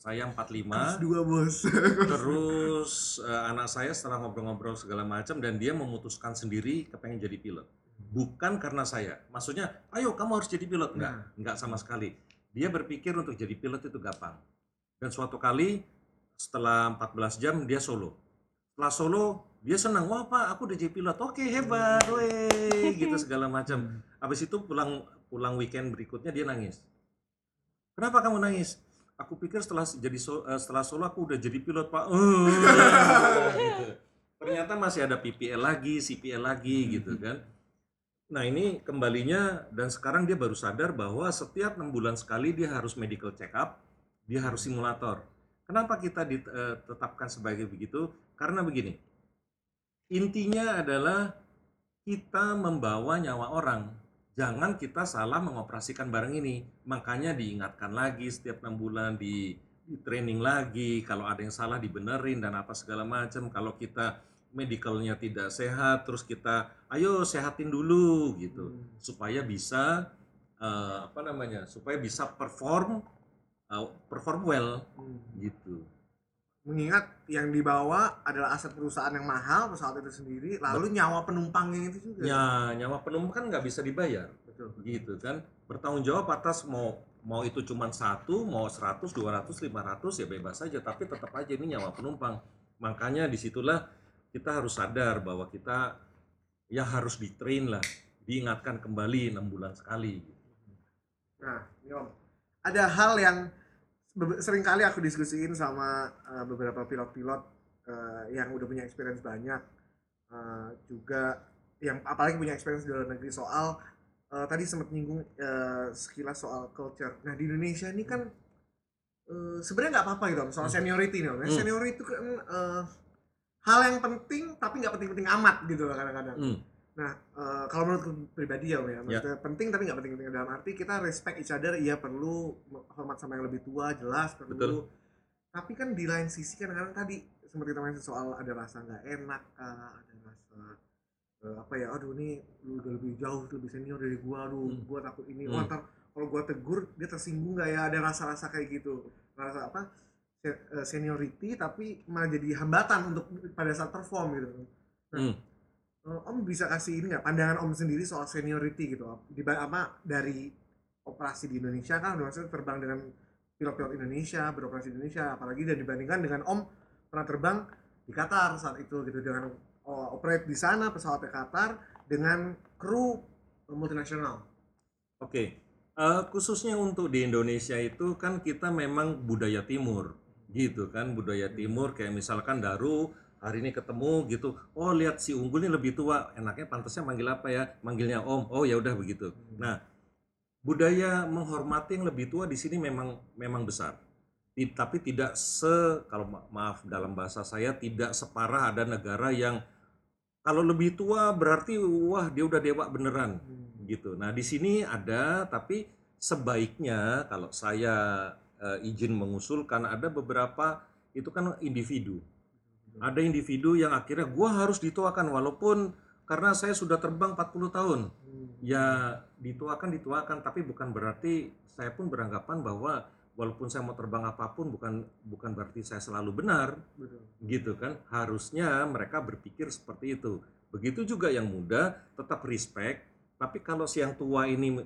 saya 45. Terus dua bos <laughs> Terus eh, anak saya setelah ngobrol-ngobrol segala macam dan dia memutuskan sendiri kepengen jadi pilot. Bukan karena saya. Maksudnya, ayo kamu harus jadi pilot. Enggak, Nah. enggak sama sekali. Dia berpikir untuk jadi pilot itu gampang. Dan suatu kali setelah 14 jam dia solo. Setelah solo dia senang, wah pak aku udah jadi pilot, oke hebat, weh, gitu segala macam. Habis itu pulang pulang weekend berikutnya dia nangis. Kenapa kamu nangis? Aku pikir setelah jadi so- eh, setelah solo aku udah jadi pilot pak. Eh, gitu. Ternyata masih ada PPL lagi, CPL lagi gitu kan. Nah ini kembalinya dan sekarang dia baru sadar bahwa setiap enam bulan sekali dia harus medical check up, dia harus simulator. Kenapa kita ditetapkan sebagai begitu? Karena begini, intinya adalah kita membawa nyawa orang. Jangan kita salah mengoperasikan barang ini. Makanya diingatkan lagi setiap enam bulan di, di training lagi. Kalau ada yang salah dibenerin dan apa segala macam. Kalau kita medicalnya tidak sehat, terus kita ayo sehatin dulu gitu, Hmm. supaya bisa eh, apa namanya, supaya bisa perform eh, perform well Hmm. gitu. Mengingat yang dibawa adalah aset perusahaan yang mahal pesawat itu sendiri lalu nyawa penumpangnya itu juga. Ya nyawa penumpang kan nggak bisa dibayar. betul gitu kan. Bertanggung jawab atas mau mau itu cuma satu mau 100 200 500 ya bebas saja tapi tetap aja ini nyawa penumpang. Makanya di situlah kita harus sadar bahwa kita ya harus di train lah diingatkan kembali enam bulan sekali. Nah, ini Om. Ada hal yang sering kali aku diskusiin sama uh, beberapa pilot-pilot uh, yang udah punya experience banyak. Uh, juga yang apalagi punya experience di luar negeri soal uh, tadi sempat nyinggung uh, sekilas soal culture. Nah, di Indonesia ini kan uh, sebenarnya nggak apa-apa gitu Om, soal Hmm. seniority nih Om. Ya, Hmm. Seniority itu kan uh, hal yang penting tapi nggak penting-penting amat gitu loh kadang-kadang. Hmm, Nah, eh, kalau menurut pribadi ya, ya, maksudnya penting tapi nggak penting-penting dalam arti kita respect each other, iya perlu hormat sama yang lebih tua, jelas perlu. Betul. Tapi kan di lain sisi kan kadang tadi seperti kita main soal ada rasa nggak enak, kah, ada rasa eh, apa ya, aduh nih lu udah lebih jauh, lebih senior dari gua, aduh Hmm. gua takut ini, Hmm. wah ntar kalau gua tegur dia tersinggung nggak ya, ada rasa-rasa kayak gitu, rasa apa eh, seniority tapi malah jadi hambatan untuk pada saat perform gitu. Nah, hmm. Eh, Om bisa kasih ini nggak? Pandangan Om sendiri soal seniority gitu Om? di apa dari operasi di Indonesia kan maksudnya terbang dengan pilot-pilot Indonesia beroperasi di Indonesia. Apalagi dan dibandingkan dengan Om pernah terbang di Qatar saat itu gitu. Dengan oh, operate di sana pesawatnya Qatar dengan kru multinasional. Oke, eh, khususnya untuk di Indonesia itu kan kita memang budaya timur, gitu kan budaya timur. Kayak misalkan Daru hari ini ketemu gitu, oh lihat si unggul ini lebih tua, enaknya pantasnya manggil apa ya? Manggilnya Om, oh ya udah begitu. Nah, budaya menghormati yang lebih tua di sini memang memang besar. Ti- Tapi tidak se kalau ma- maaf dalam bahasa saya tidak separah ada negara yang kalau lebih tua berarti wah dia udah dewa beneran gitu. Nah di sini ada, tapi sebaiknya kalau saya eh, izin mengusulkan ada beberapa itu kan individu. Ada individu yang akhirnya gua harus dituakan walaupun karena saya sudah terbang 40 tahun. Ya dituakan dituakan, tapi bukan berarti saya pun beranggapan bahwa walaupun saya mau terbang apa pun bukan bukan berarti saya selalu benar. Betul. Gitu kan? Harusnya mereka berpikir seperti itu. Begitu juga yang muda tetap respect Tapi kalau si yang tua ini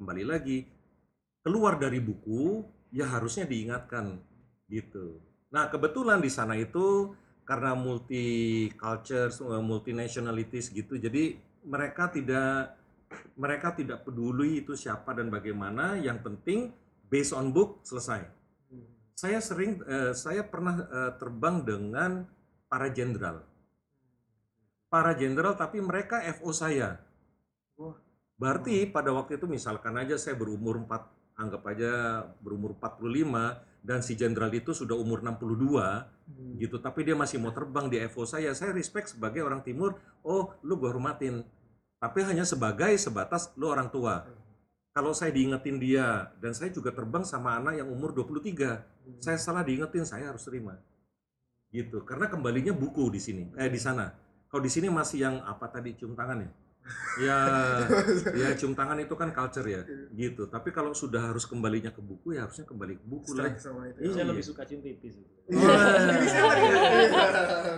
kembali lagi keluar dari buku, ya harusnya diingatkan. Gitu. Nah kebetulan di sana itu karena multi culture, multi nationalities gitu, jadi mereka tidak mereka tidak peduli itu siapa dan bagaimana. Yang penting based on book selesai. Saya sering, eh, saya pernah eh, terbang dengan para jenderal. Para jenderal tapi mereka FO saya. Wah. Berarti pada waktu itu misalkan aja saya berumur 4, anggap aja berumur 45 dan si jenderal itu sudah umur 62 gitu. Tapi dia masih mau terbang di FO saya. Saya respect sebagai orang timur. Oh lu gua hormatin. Tapi hanya sebagai sebatas lu orang tua. Kalau saya diingetin dia dan saya juga terbang sama anak yang umur 23 saya salah diingetin saya harus terima. Gitu. Karena kembalinya buku di sini eh di sana. Kalau di sini masih yang apa tadi cium tangan ya ya <laughs> ya cium tangan itu kan culture ya gitu tapi kalau sudah harus kembalinya ke buku ya harusnya kembali ke buku lah itu. Iya. saya lebih suka cium pipi sih. Iya. Iya.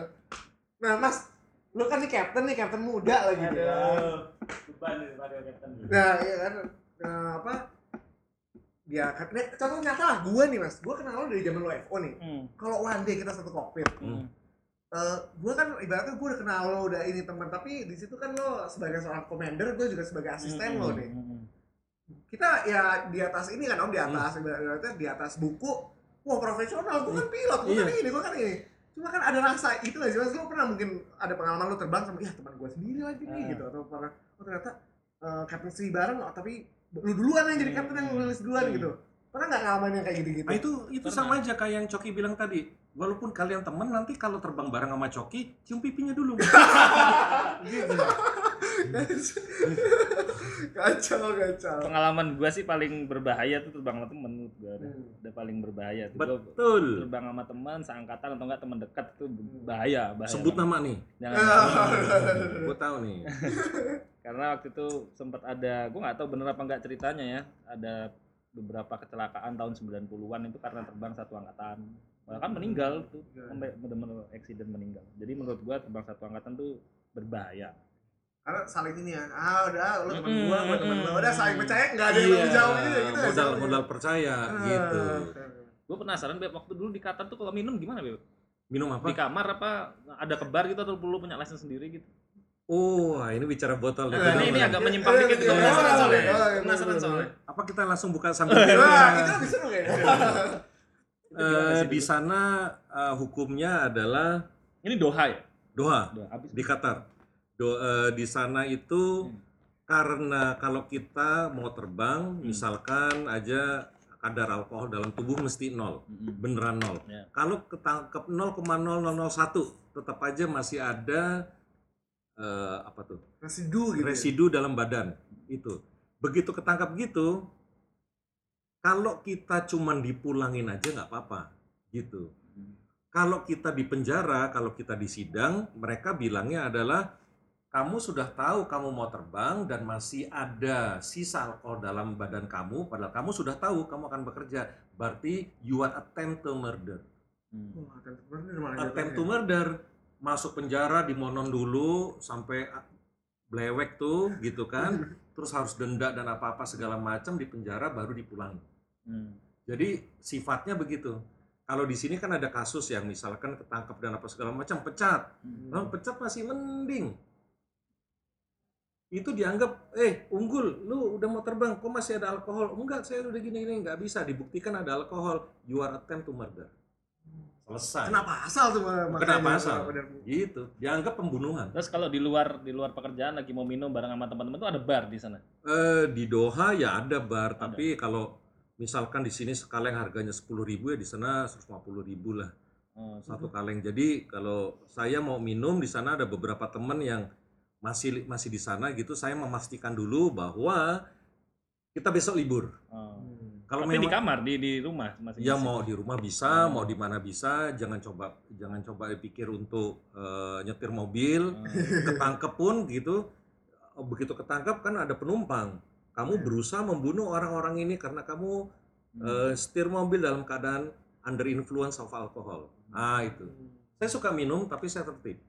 Nah, Mas, lu kan nih captain nih, captain muda lagi. Aduh, beban captain. Nah, iya kan. Nah, apa? Ya, kan, contoh nyata lah, gue nih mas, gue kenal lo dari zaman lo FO nih. Hmm. Kalau one day kita satu kokpit, Hmm. Eh gue kan ibaratnya gue udah kenal lo, udah ini teman, tapi di situ kan lo sebagai seorang commander, gue juga sebagai asisten lo nih. Hmm. Kita ya di atas ini kan om, di atas ibaratnya di atas buku, wah profesional, gue kan pilot, gue kan Iya. ini, gue kan ini. Cuma kan ada rasa itu lah sih mas, lo pernah mungkin ada pengalaman lo terbang sama, ya teman gue sendiri lagi nih Ah. gitu, atau pernah, oh ternyata eh, Captain Sri bareng, oh, tapi lu duluan yang jadi Hmm. captain yang nulis duluan Hmm. gitu. Pernah nggak ngalamin yang kayak gitu-gitu? Nah itu itu Pernah. sama aja kayak yang Coki bilang tadi. Walaupun kalian teman nanti kalau terbang bareng sama Coki, cium pipinya dulu. gitu. <laughs> kacau, kacau. Pengalaman gua sih paling berbahaya tuh terbang sama temen menurut gua. Udah, Hmm. udah paling berbahaya tuh. Gua Betul. terbang sama teman seangkatan atau enggak teman dekat itu bahaya, bahaya. Sebut banget. nama nih. Jangan. <laughs> Gue tahu nih. <laughs> Karena waktu itu sempat ada, gua nggak tahu bener apa enggak ceritanya ya. Ada beberapa kecelakaan tahun 90-an itu karena terbang satu angkatan. Bahkan meninggal tuh, Iya. sampai bener-bener accident meninggal. Jadi menurut gua terbang satu angkatan tuh berbahaya. Karena saling ini ya, ah udah, lu temen Mm-mm, gua, gua temen lu, mm-mm. udah saling percaya, nggak ada yang Iya, lebih jauh gitu ya, gitu ya, modal modal percaya Ah. gitu. Gue penasaran Beb, waktu dulu di Qatar tuh kalau minum gimana Beb? Minum Di apa? kamar apa ada kebar gitu atau perlu punya license sendiri gitu? Oh, ini bicara botol. Nah, ini, ini agak menyimpang dikit iya, penasaran soalnya. Penasaran soalnya. Apa kita langsung buka sambil Wah, minum? itu lebih seru kayaknya. <laughs> Eh, sih di sana eh, hukumnya adalah Ini Doha ya? Doha Doha habis. di Qatar. Do, eh, di sana itu Hmm. karena kalau kita mau terbang, Hmm. misalkan aja kadar alkohol dalam tubuh mesti nol, Mm-mm. beneran nol. Ya. Kalau ketangkep 0,0001, tetap aja masih ada eh, apa tuh Residu gitu. ya. residu dalam badan itu. Begitu ketangkap gitu, kalau kita cuman dipulangin aja nggak apa-apa, gitu. Kalau kita di penjara, kalau kita di sidang, mereka bilangnya adalah kamu sudah tahu kamu mau terbang dan masih ada sisa alkohol dalam badan kamu, padahal kamu sudah tahu kamu akan bekerja. Berarti you are attempt to murder. Hmm. Wah, attempt to murder malah Attempt jatuhnya. to murder, masuk penjara dimonon dulu sampai blewek tuh gitu kan, <laughs> terus harus denda dan apa-apa segala macam di penjara baru dipulang. Hmm. Jadi sifatnya begitu. Kalau di sini kan ada kasus yang misalkan ketangkap dan apa segala macam pecat. Hmm. Pecat masih mending. Itu dianggap, eh unggul, lu udah mau terbang, kok masih ada alkohol? Enggak, saya udah gini-gini, nggak bisa. Dibuktikan ada alkohol. You are attempt to murder. Selesai. Kena pasal tuh makanya. Kena pasal. Bener. Gitu. Dianggap pembunuhan. Terus kalau di luar di luar pekerjaan lagi mau minum bareng sama teman-teman tuh ada bar di sana. Eh, di Doha ya ada bar, tapi kalau misalkan di sini sekaleng harganya 10.000 ya di sana 150.000 lah. Oh, satu kaleng. Jadi kalau saya mau minum di sana ada beberapa teman yang masih masih di sana gitu, saya memastikan dulu bahwa kita besok libur. oh. Kalau Tapi di memang kamar di di rumah masing ya mau di rumah bisa, Oh. mau di mana bisa, jangan coba jangan coba pikir untuk eh, nyetir mobil, ketangkep pun gitu. Oh, Begitu ketangkep kan ada penumpang. Kamu berusaha membunuh orang-orang ini karena kamu eh, setir mobil dalam keadaan under influence of alcohol. Ah itu. Saya suka minum tapi saya tertib.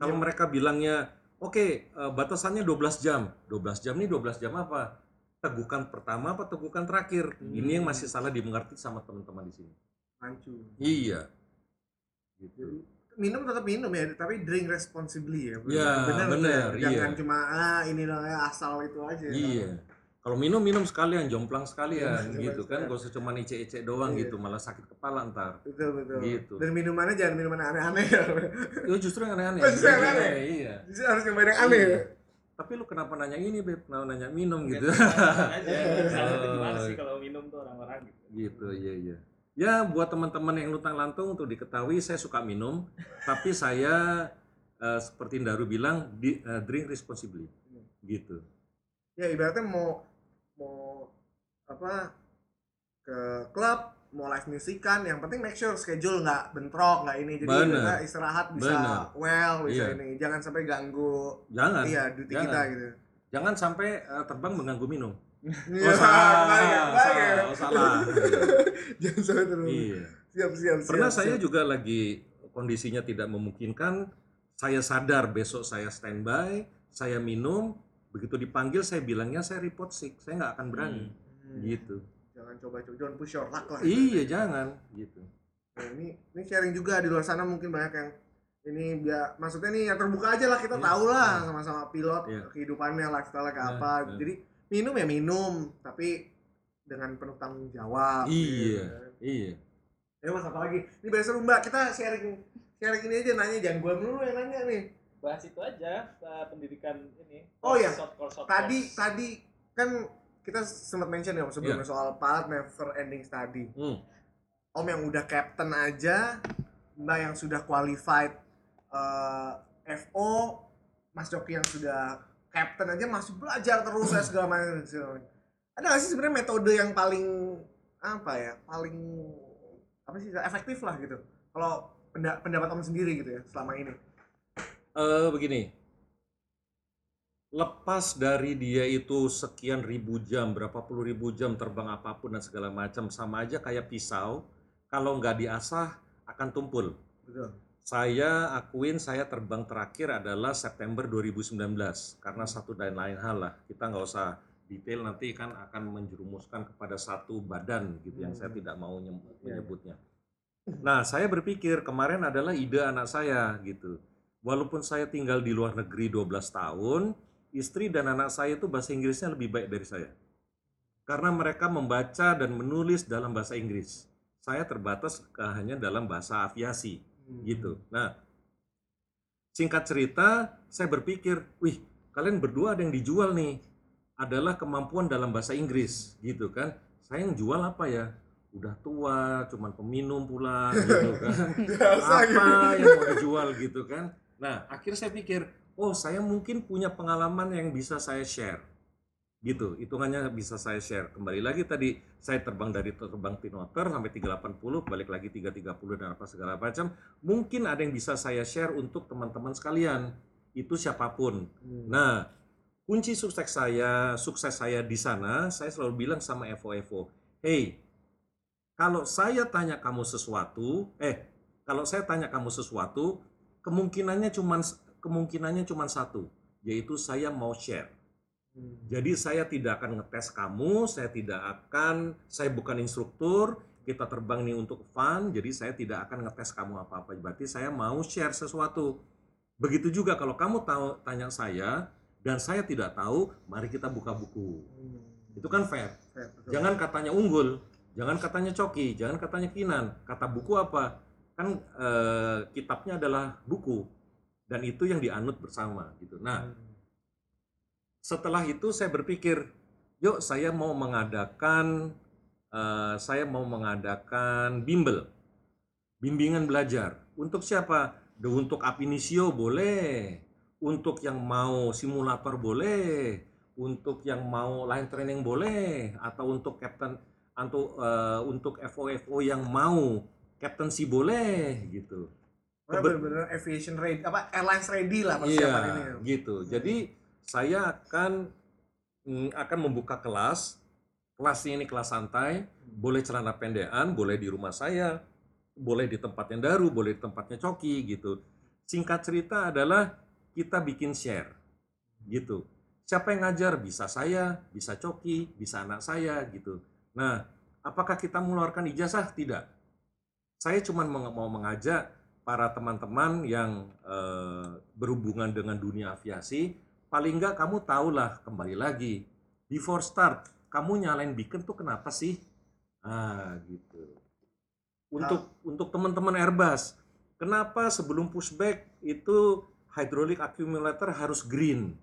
Kalau Iya. mereka bilangnya Oke, eh, batasannya 12 jam. 12 jam nih 12 jam apa? Tegukan pertama apa tegukan terakhir? Hmm. Ini yang masih salah dimengerti sama teman-teman di sini. Rancu. Iya. Gitu. Minum tetap minum ya, tapi drink responsibly ya. Ya, bener, ya? Jangan iya. cuma ah ini lah ya, asal itu aja. Iya. Kalau minum minum sekalian, jomplang sekalian Jomplang gitu kan, gak usah cuma icek-icek doang Iya. gitu, malah sakit kepala ntar. Betul betul. Gitu. Dan minumannya jangan minuman aneh-aneh ya. Ya justru yang aneh-aneh. Oh, justru yang aneh? Iya. Jadi harus nyobain yang aneh ya. Iya. Tapi lu kenapa nanya ini, Beb? Kenapa nanya minum gitu? <laughs> Aja <laughs> Oh. gimana sih kalau minum tuh orang-orang gitu gitu, iya iya. Ya buat teman-teman yang lutang lantung untuk diketahui saya suka minum, <laughs> tapi saya eh, seperti Daru bilang di, eh, drink responsibly. Gitu. Ya ibaratnya mau mau apa ke klub mau live musikan yang penting make sure schedule nggak bentrok nggak ini jadi Bener. kita istirahat bisa Bener. well bisa Iya. ini jangan sampai ganggu Jangan. iya duty jangan. kita gitu Jangan sampai eh, terbang mengganggu minum. Iya, Oh, salah, salah, oh, salah. <laughs> jangan sampai terus iya. siap siap siap Pernah saya siap. juga lagi kondisinya tidak memungkinkan, saya sadar besok saya standby, saya minum, begitu dipanggil saya bilangnya saya report sick, saya nggak akan berani. Hmm. Gitu. jangan coba coba don't push your luck lah Iya jangan. Gitu. Nah, ini ini sharing juga di luar sana mungkin banyak yang ini biar maksudnya nih yang terbuka aja lah kita Iya, tahu lah iya. sama-sama pilot Iya. kehidupannya lifestyle kayak Iya, apa iya. jadi minum ya minum tapi dengan penuh tanggung jawab Iya. gitu. Iya. ya mas apa lagi ini biasa mbak kita sharing sharing ini aja nanya jangan gua dulu yang nanya nih bahas itu aja uh, pendidikan ini Oh, iya. short course, short tadi course. tadi kan kita sempat mention ya sebelumnya soal parat never ending study Hmm. Om yang udah captain aja, Mbak yang sudah qualified eh, FO, Mas Joki yang sudah captain aja masih belajar terus ya segala macam. Ada nggak sih sebenarnya metode yang paling apa ya, paling apa sih efektif lah gitu? Kalau penda- pendapat Om sendiri gitu ya selama ini. Eh begini. Lepas dari dia itu sekian ribu jam, berapa puluh ribu jam terbang apa pun dan segala macam sama aja kayak pisau, kalau nggak diasah akan tumpul. Betul. Saya akuin saya terbang terakhir adalah September 2019 karena satu dan lain hal lah. Kita nggak usah detail nanti kan akan menjerumuskan kepada satu badan gitu yang saya Hmm. tidak mau Iya, iya. menyebutnya. Nah, saya berpikir kemarin adalah ide anak saya gitu. Walaupun saya tinggal di luar negeri 12 tahun, istri dan anak saya itu bahasa Inggrisnya lebih baik dari saya. Karena mereka membaca dan menulis dalam bahasa Inggris. Saya terbatas ke hanya dalam bahasa aviasi Hmm. gitu. Nah, singkat cerita, saya berpikir, wih, kalian berdua ada yang dijual nih, adalah kemampuan dalam bahasa Inggris, gitu kan? Saya yang jual apa ya? Udah tua, cuman peminum pula, gitu <laughs> kan? Biasa gitu. apa yang mau dijual gitu kan? Nah, akhirnya saya pikir, oh saya mungkin punya pengalaman yang bisa saya share, gitu. Hitungannya bisa saya share. Kembali lagi tadi saya terbang dari terbang pinoter sampai 380, balik lagi 330 dan apa segala macam. Mungkin ada yang bisa saya share untuk teman-teman sekalian. Itu siapa pun. Hmm. Nah, kunci sukses saya, sukses saya di sana, saya selalu bilang sama Evo Evo, hey, kalau saya tanya kamu sesuatu, eh, kalau saya tanya kamu sesuatu, kemungkinannya cuman kemungkinannya cuma satu, yaitu saya mau share. Hmm. Jadi saya tidak akan ngetes kamu, saya tidak akan, saya bukan instruktur, kita terbang nih untuk fun, jadi saya tidak akan ngetes kamu apa-apa. Berarti saya mau share sesuatu. Begitu juga kalau kamu tahu tanya saya dan saya tidak tahu, mari kita buka buku. Hmm. Itu kan fair. Fair, betul. Jangan katanya unggul, jangan katanya coki, jangan katanya kinan. Kata buku apa? Kan eh, kitabnya adalah buku dan itu yang dianut bersama gitu. Nah, Hmm. Setelah itu saya berpikir, yuk saya mau mengadakan eh, saya mau mengadakan bimbel, bimbingan belajar. Untuk siapa? Untuk Apinisio boleh, untuk yang mau simulator boleh, untuk yang mau line training boleh, atau untuk captain atau eh, untuk FO-FO yang mau captaincy boleh gitu. Benar-benar aviation ready, apa airlines ready lah Iya, persiapan ini. ya. gitu. Jadi saya akan mm, akan membuka kelas. Kelasnya ini kelas santai, boleh celana pendekan, boleh di rumah saya, boleh di tempatnya Daru, boleh di tempatnya Coki gitu. Singkat cerita adalah kita bikin share gitu. Siapa yang ngajar? Bisa saya bisa coki bisa anak saya gitu. Nah apakah kita mengeluarkan ijazah? Tidak. Saya cuma mau mengajak para teman-teman yang eh, berhubungan dengan dunia aviasi paling nggak kamu tahulah kembali lagi before start kamu nyalain beacon tuh kenapa sih? Ah gitu. Untuk untuk teman-teman Airbus kenapa sebelum pushback itu hydraulic accumulator harus green?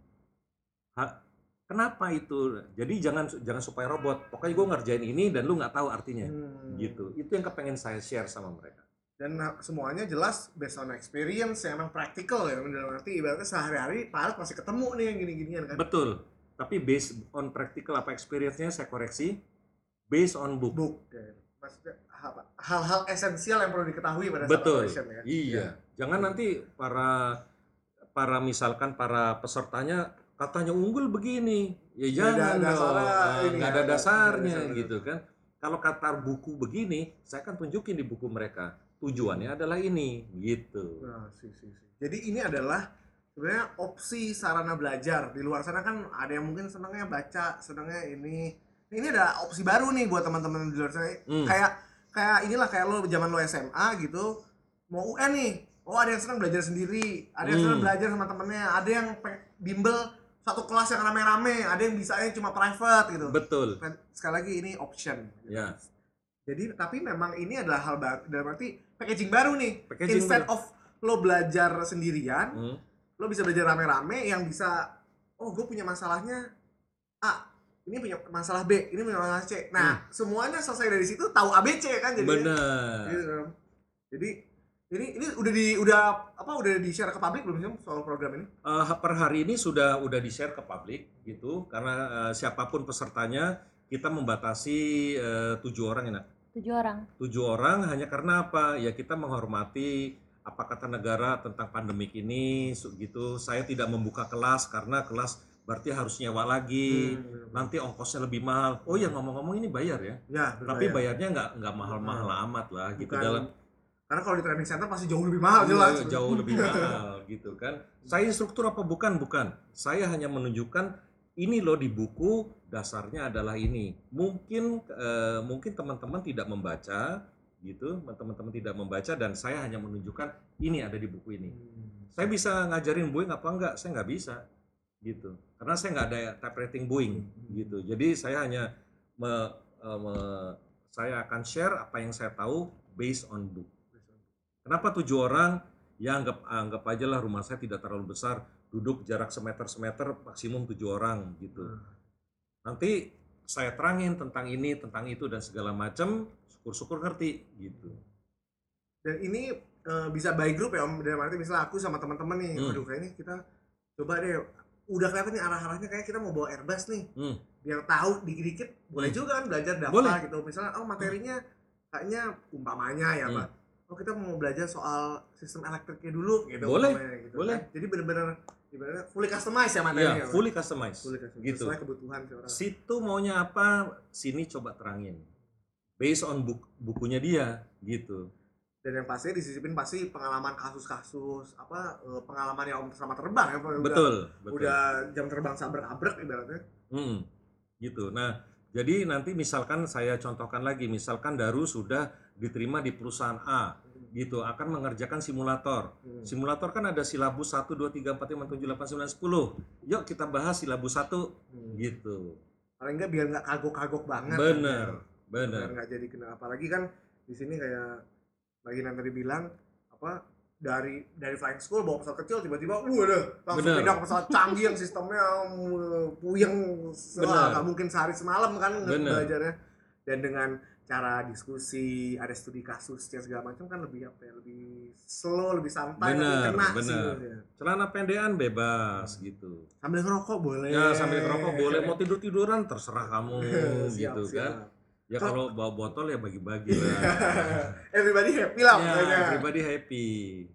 Ha- kenapa itu? Jadi jangan jangan supaya robot. Pokoknya gue ngerjain ini dan lu nggak tahu artinya. Hmm. gitu. Itu yang kepengen saya share sama mereka Dan semuanya jelas based on experience yang emang practical ya. Dalam arti ibaratnya sehari-hari pilot masih ketemu nih yang gini-ginian kan. betul tapi based on practical apa experience-nya saya koreksi based on book Book. ya. Maksudnya hal-hal esensial yang perlu diketahui pada saat betul operation ya. iya jangan nanti para para misalkan para pesertanya katanya unggul begini ya Nggak ada jangan dasarnya Ah, ini nggak ya, ada nggak ada dasarnya dasarnya. gitu kan kalau kata buku begini saya akan tunjukin di buku mereka tujuannya adalah ini gitu Nah, sih, sih, sih. Jadi ini adalah sebenarnya opsi sarana belajar di luar sana kan ada yang mungkin senangnya baca, senangnya ini. Ini ada opsi baru nih buat teman-teman di luar sana. Hmm. Kayak kayak inilah kayak lo zaman lo SMA gitu, mau UN nih. Oh ada yang senang belajar sendiri, ada yang senang Hmm. belajar sama temennya, ada yang bimbel satu kelas yang rame-rame, ada yang bisanya cuma private gitu. betul Kan, Sekali lagi ini option. gitu. ya Jadi tapi memang ini adalah hal baru, dalam arti packaging baru nih. Packaging Instead baru. of lo belajar sendirian, Hmm. lo bisa belajar rame-rame yang bisa, oh gue punya masalahnya A, ini punya masalah B, ini punya masalah C. Nah semuanya selesai dari situ tahu ABC kan jadi. Hmm. benar Gitu, kan. Jadi ini ini udah di udah apa udah di share ke publik belum sih soal program ini? Eh, per hari ini sudah udah di share ke publik gitu karena eh, siapa pun pesertanya kita membatasi eh, tujuh orang ya Nak? Tujuh orang tujuh orang hanya karena apa ya kita menghormati apa kata negara tentang pandemik ini gitu saya tidak membuka kelas karena kelas berarti harus nyewa lagi Hmm. nanti ongkosnya lebih mahal oh ya ngomong-ngomong ini bayar ya Ya, tapi berbayar. bayarnya nggak nggak mahal-mahal amat lah gitu Bukan- dalam karena kalau di training center pasti jauh lebih mahal Iya, jelas. jauh lebih mahal gitu kan. Saya instruktur apa bukan? Bukan. Saya hanya menunjukkan ini loh di buku dasarnya adalah ini. Mungkin eh, mungkin teman-teman tidak membaca gitu, teman-teman tidak membaca dan saya hanya menunjukkan ini ada di buku ini. Hmm. Saya bisa ngajarin Boeing apa enggak? Saya nggak bisa gitu. Karena saya nggak ada type rating Boeing gitu. Jadi saya hanya me- eh, me- saya akan share apa yang saya tahu based on book. Kenapa tujuh orang? Ya anggap anggap aja lah rumah saya tidak terlalu besar, duduk jarak semeter semeter maksimum tujuh orang gitu. Nanti saya terangin tentang ini, tentang itu dan segala macam, syukur-syukur ngerti gitu. Dan ini eh, bisa by group ya Om. Dalam arti misalnya aku sama teman-teman nih, Hmm. aduh kayaknya kita coba deh udah kelihatan nih arah-arahnya kayak kita mau bawa Airbus nih. Hmm. Biar tahu dikit-dikit boleh Hmm. juga kan belajar daftar Boleh. gitu. Misalnya oh materinya kayaknya umpamanya ya, Hmm. Pak. Oh kita mau belajar soal sistem elektriknya dulu gitu. Boleh, gitu boleh. kan. Jadi bener-bener ibaratnya fully customized ya Ya, materinya. Pak? fully customized. Fully customized. Gitu. Sesuai kebutuhan si orang. Situ maunya apa? Sini coba terangin. Based on buk- bukunya dia gitu. Dan yang pasti disisipin pasti pengalaman kasus-kasus apa eh, pengalaman yang Om selama terbang ya. Pak. Udah- Betul, betul. Udah jam terbang sabrak-abrek ibaratnya. Mm, gitu. Nah, jadi nanti misalkan saya contohkan lagi, misalkan Daru sudah diterima di perusahaan A, gitu, akan mengerjakan simulator. Hmm. Simulator kan ada silabus 1, 2, 3, 4, 5, 7, 8, 9, 10. Yuk kita bahas silabus 1, Hmm. gitu. Paling enggak biar nggak kagok-kagok banget. Bener, Biar bener. nggak jadi kena apalagi kan di sini kayak lagi yang tadi bilang apa dari dari flying school bawa pesawat kecil tiba-tiba uh udah langsung Bener. pindah ke pesawat canggih yang sistemnya puyeng nggak mungkin sehari semalam kan Bener. belajarnya dan dengan cara diskusi ada studi kasus segala macam kan lebih apa ya lebih slow lebih santai Bener, tapi kena bener. sih. Celana pendekan bebas, gitu. sambil ngerokok boleh Ya sambil ngerokok boleh, mau tidur tiduran terserah kamu, <laughs> Siap, gitu siap. kan. Ya Kalau- kalau bawa botol ya bagi-bagi <laughs> lah. everybody happy lah ya, pokoknya everybody happy,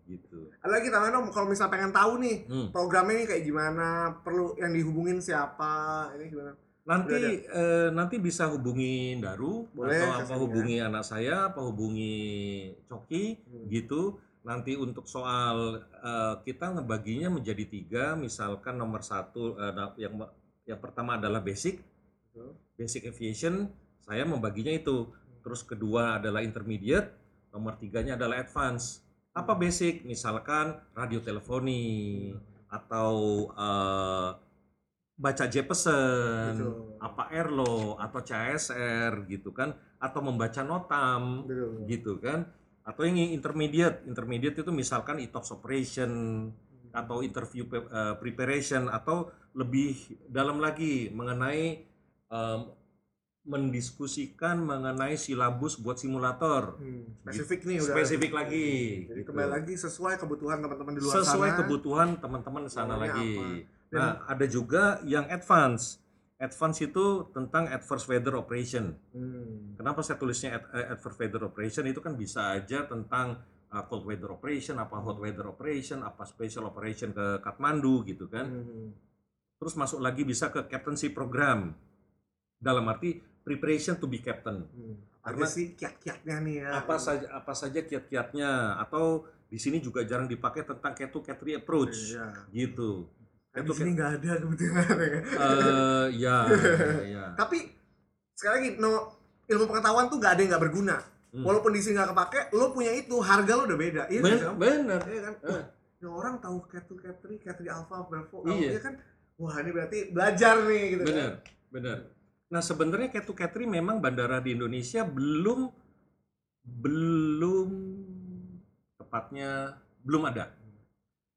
gitu. ada lagi tambahan om kalau misal pengen tahu nih Hmm. programnya ini kayak gimana perlu yang dihubungin siapa ini gimana Nanti eh, nanti bisa hubungi Daru Boleh, atau apa saya hubungi anak saya, apa hubungi Coki Hmm. gitu. nanti untuk soal eh, kita ngebaginya menjadi tiga, misalkan nomor satu eh, yang yang pertama adalah basic, Betul. basic aviation, saya membaginya itu. Terus kedua adalah intermediate, nomor tiganya adalah advance. Apa basic? Misalkan radio teleponi atau eh, baca Jeppesen, Betul. apa Airlo atau CSR gitu kan, atau membaca notam Betul. gitu kan atau yang intermediate intermediate itu misalkan e-talks operation atau interview pe- eh, preparation atau lebih dalam lagi mengenai em, mendiskusikan mengenai silabus buat simulator Hmm, spesifik nih udah. spesifik lagi Jadi gitu. kembali lagi sesuai kebutuhan teman-teman di luar sesuai sana. kebutuhan teman-teman di sana lagi apa. Nah ada juga yang advance advance itu tentang adverse weather operation Hmm. Kenapa saya tulisnya ad- eh, adverse weather operation itu kan bisa aja tentang uh, cold weather operation, apa hot weather operation, apa special operation ke Kathmandu gitu kan. Hmm. Terus masuk lagi bisa ke captaincy program. Dalam arti preparation to be captain. Hmm. Karena- Ada sih kiat-kiatnya nih ya. Apa saja apa saja kiat-kiatnya atau di sini juga jarang dipakai tentang cat to cat approach Iya. gitu. Itu di sini nggak ada kebetulan ya. Eh ya, <laughs> ya. Tapi sekali lagi no ilmu pengetahuan tuh nggak ada yang nggak berguna. Hmm. Walaupun di sini nggak kepake, lo punya itu harga lo udah beda. Iya Ben- kan? bener. Iya kan? Eh. Wah, ini orang tahu cat 2, cat 3, cat 3 alpha, bravo. Iya. Iya kan? Wah, ini berarti belajar nih gitu kan. Benar, benar. Nah sebenarnya Ketu Ketri memang bandara di Indonesia belum belum tepatnya belum ada.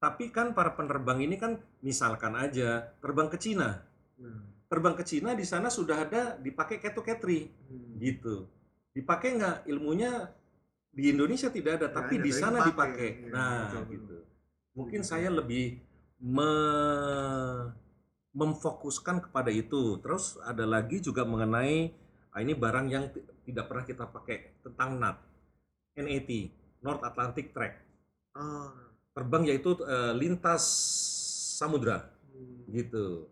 Tapi kan para penerbang ini kan misalkan aja terbang ke Cina, Hmm. terbang ke Cina di sana sudah ada dipakai Ketu Ketri Hmm. gitu. Dipakai nggak ilmunya di Indonesia tidak ada, Nggak tapi di sana dipakai. Iya, Nah betul, betul. gitu. Mungkin saya lebih me- memfokuskan kepada itu. Terus ada lagi juga mengenai ah, ini barang yang ti- tidak pernah kita pakai tentang NAT, NAT, North Atlantic Track. Oh. Terbang yaitu eh, lintas samudra Hmm. gitu.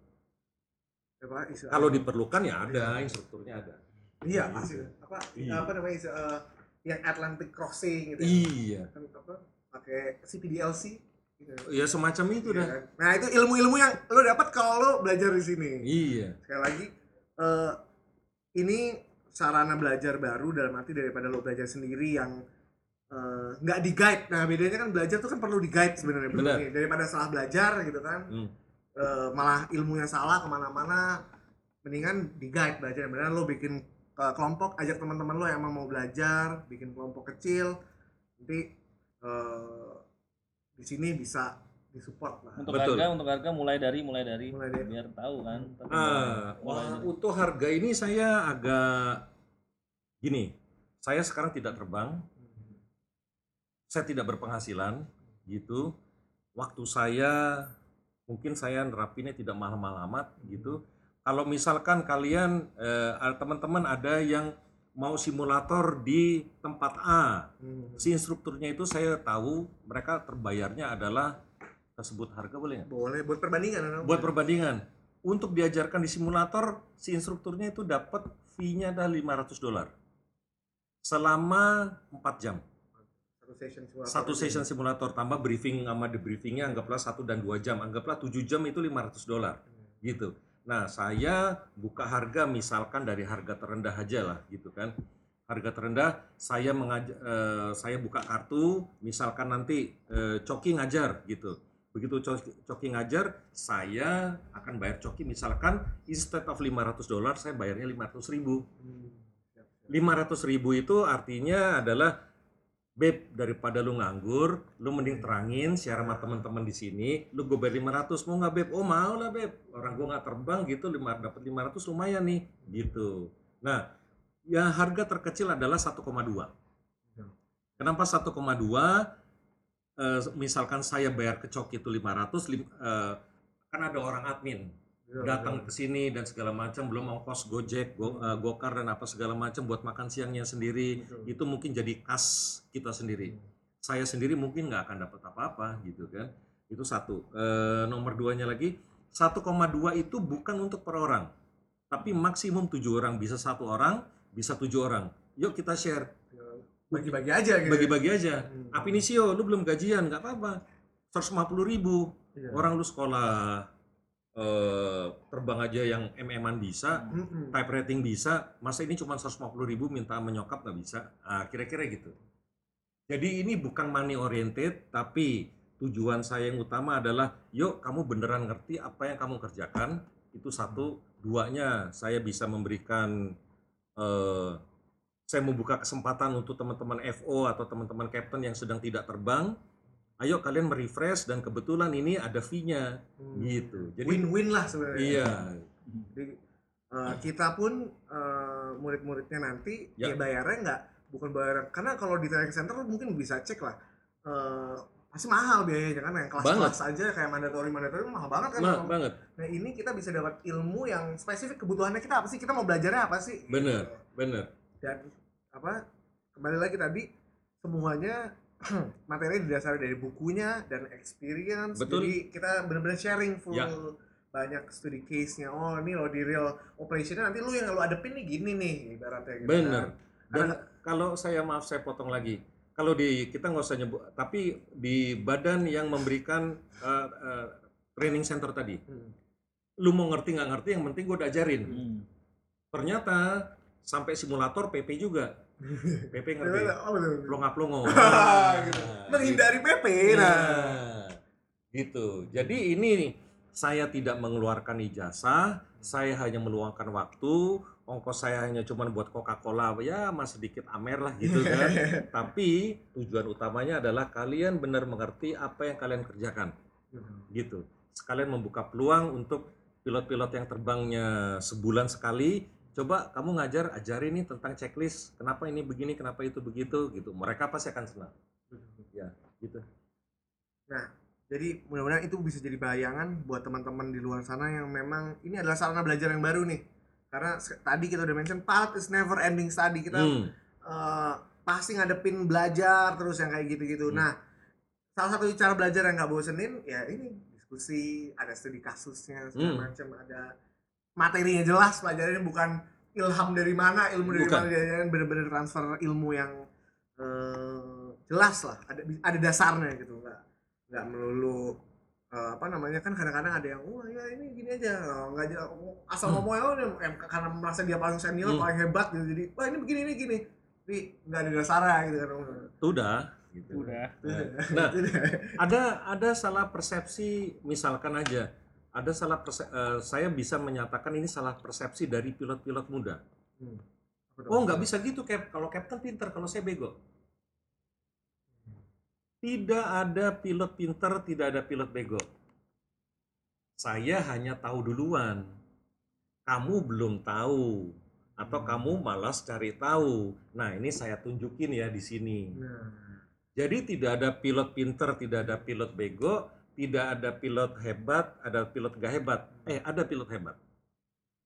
Apa, istilah- Kalau diperlukan ya ada, instrukturnya ada. Iya, pasti. Apa Iya. apa namanya eh, yang Atlantic crossing gitu. ya. Iya. Kan apa? Pakai CPDLC gitu. Ya semacam itu Iya dah. kan? Nah, itu ilmu-ilmu yang lo dapat kalau lo belajar di sini. Iya. Sekali lagi eh, ini sarana belajar baru dalam arti daripada lo belajar sendiri yang eh, nggak di guide. Nah bedanya kan belajar tuh kan perlu di guide sebenarnya. Benar. Daripada salah belajar gitu kan, Hmm. Eh, malah ilmunya salah ke mana-mana. Mendingan di guide belajar. Beneran lo bikin eh, kelompok, ajak teman-teman lo yang emang mau belajar, bikin kelompok kecil. Nanti eh, di sini bisa disupport lah. Untuk Betul. harga, untuk harga mulai dari mulai dari, Mulai dari- biar tahu kan. Tapi Ah, mulai wah, dari- untuk harga ini saya agak gini. Saya sekarang tidak terbang, saya tidak berpenghasilan gitu. Waktu saya mungkin saya nerapinnya tidak mahal-mahal amat gitu. Kalau misalkan kalian eh, ada teman-teman ada yang mau simulator di tempat A, Hmm. si instrukturnya itu saya tahu mereka terbayarnya adalah tersebut harga boleh nggak? Boleh buat perbandingan. Buat perbandingan untuk diajarkan di simulator si instrukturnya itu dapat fee-nya ada 500 dolar selama 4 jam satu session simulator. satu session simulator. Tambah briefing sama debriefingnya anggaplah satu dan dua jam. Anggaplah 7 jam itu 500 dolar. Gitu. Nah saya buka harga misalkan dari harga terendah aja lah gitu kan. Harga terendah saya mengaj eh, saya buka kartu misalkan nanti eh, Coki ngajar gitu. Begitu Coki, Coki ngajar saya akan bayar Coki misalkan instead of 500 dolar saya bayarnya 500 ribu. Hmm. Siap. 500 ribu itu artinya adalah Beb, daripada lu nganggur, lu mending terangin share sama teman-teman di sini, lu gue bayar 500, mau nggak Beb? Oh mau lah Beb, orang gue nggak terbang gitu, lima dapat 500 lumayan nih, gitu. Nah, ya harga terkecil adalah 1,2. Kenapa 1,2? Eh, misalkan saya bayar ke Coki itu 500, lim- eh, kan ada orang admin, datang betul. ke sini dan segala macam belum ongkos Gojek, Go, eh, Gokar dan apa segala macam buat makan siangnya sendiri Betul. itu mungkin jadi kas kita sendiri. Saya sendiri mungkin nggak akan dapat apa-apa gitu kan. Itu satu. Eh, nomor duanya lagi 1,2 itu bukan untuk per orang, tapi maksimum tujuh orang bisa satu orang bisa tujuh orang. Yuk kita share. bagi-bagi aja gitu. bagi-bagi aja. Hmm. Apinisio, lu belum gajian, nggak apa-apa. 150 ribu. Iya. Orang lu sekolah eh, terbang aja yang MM-an bisa, Mm-mm. type rating bisa, masa ini cuma 150 ribu minta menyokap nggak bisa? Ah, kira-kira gitu. Jadi ini bukan money oriented, tapi tujuan saya yang utama adalah, yuk kamu beneran ngerti apa yang kamu kerjakan, itu satu. Duanya, saya bisa memberikan, eh, saya membuka kesempatan untuk teman-teman FO atau teman-teman captain yang sedang tidak terbang, ayo kalian merefresh dan kebetulan ini ada fee-nya, Hmm. gitu. Jadi, Win-win lah sebenarnya. iya, Jadi eh, kita pun eh, murid-muridnya nanti ya, Ya. bayarnya nggak bukan bayar karena kalau di training center mungkin bisa cek lah eh, pasti mahal biayanya kan yang kelas-kelas aja kayak mandatory mandatory mahal banget kan. ma- banget. Nah ini kita bisa dapat ilmu yang spesifik kebutuhannya kita apa sih kita mau belajarnya apa sih? Bener. Gitu. Bener. Dan apa kembali lagi tadi semuanya materi didasari dari bukunya dan experience. Betul. Jadi kita benar-benar sharing full Ya. banyak studi case-nya. Oh, ini lo di real operation nanti lu yang lo adepin nih gini nih ibaratnya gitu. Bener. kan. Dan Karena- kalau saya maaf saya potong lagi. Kalau di kita nggak usah nyebut, tapi di badan yang memberikan uh, uh, training center tadi, Hmm. lu mau ngerti nggak ngerti, yang penting gue udah ajarin. Hmm. Ternyata sampai simulator PP juga. PP ngerti? Oh. Plonga-plongo. <laughs> gitu. Menghindari PP nah. Nah, gitu. Jadi ini nih, saya tidak mengeluarkan ijazah, saya hanya meluangkan waktu, ongkos saya hanya cuma buat Coca-Cola, ya mas sedikit amer lah gitu <laughs> kan. Tapi tujuan utamanya adalah kalian benar mengerti apa yang kalian kerjakan, gitu. Sekalian membuka peluang untuk pilot-pilot yang terbangnya sebulan sekali. Coba kamu ngajar, ajarin nih tentang checklist, kenapa ini begini, kenapa itu begitu, gitu. Mereka pasti akan senang, gitu. Jadi mudah-mudahan itu bisa jadi bayangan buat teman-teman di luar sana yang memang ini adalah sarana belajar yang baru nih. Karena tadi kita udah mention pilot is never ending study. Kita Hmm. eh, pasti ngadepin belajar terus yang kayak gitu-gitu. Hmm. Nah, salah satu cara belajar yang nggak bosenin ya ini diskusi, ada studi kasusnya segala Hmm. macam, ada materinya jelas pelajarannya bukan ilham dari mana, ilmu dari Bukan. mana, dia bener-bener transfer ilmu yang eh, jelas lah, ada ada dasarnya gitu, nggak nggak melulu eh, apa namanya kan kadang-kadang ada yang wah ya ini gini aja Oh, nggak aja asal Hmm. ngomong ya em, karena merasa dia paling senior Hmm. paling hebat gitu jadi wah ini begini ini gini tapi nggak ada dasarnya gitu kan Itu udah gitu. Udah. Nah, <laughs> ada ada salah persepsi misalkan aja ada salah perse- eh, saya bisa menyatakan ini salah persepsi dari pilot-pilot muda. Oh nggak bisa gitu Cap. Kalau Captain pinter, kalau saya bego. Tidak ada pilot pinter, tidak ada pilot bego. Saya hanya tahu duluan. Kamu belum tahu atau Hmm. kamu malas cari tahu. Nah ini saya tunjukin ya di sini. nah Jadi tidak ada pilot pinter, tidak ada pilot bego, tidak ada pilot hebat, ada pilot gak hebat. Eh, ada pilot hebat.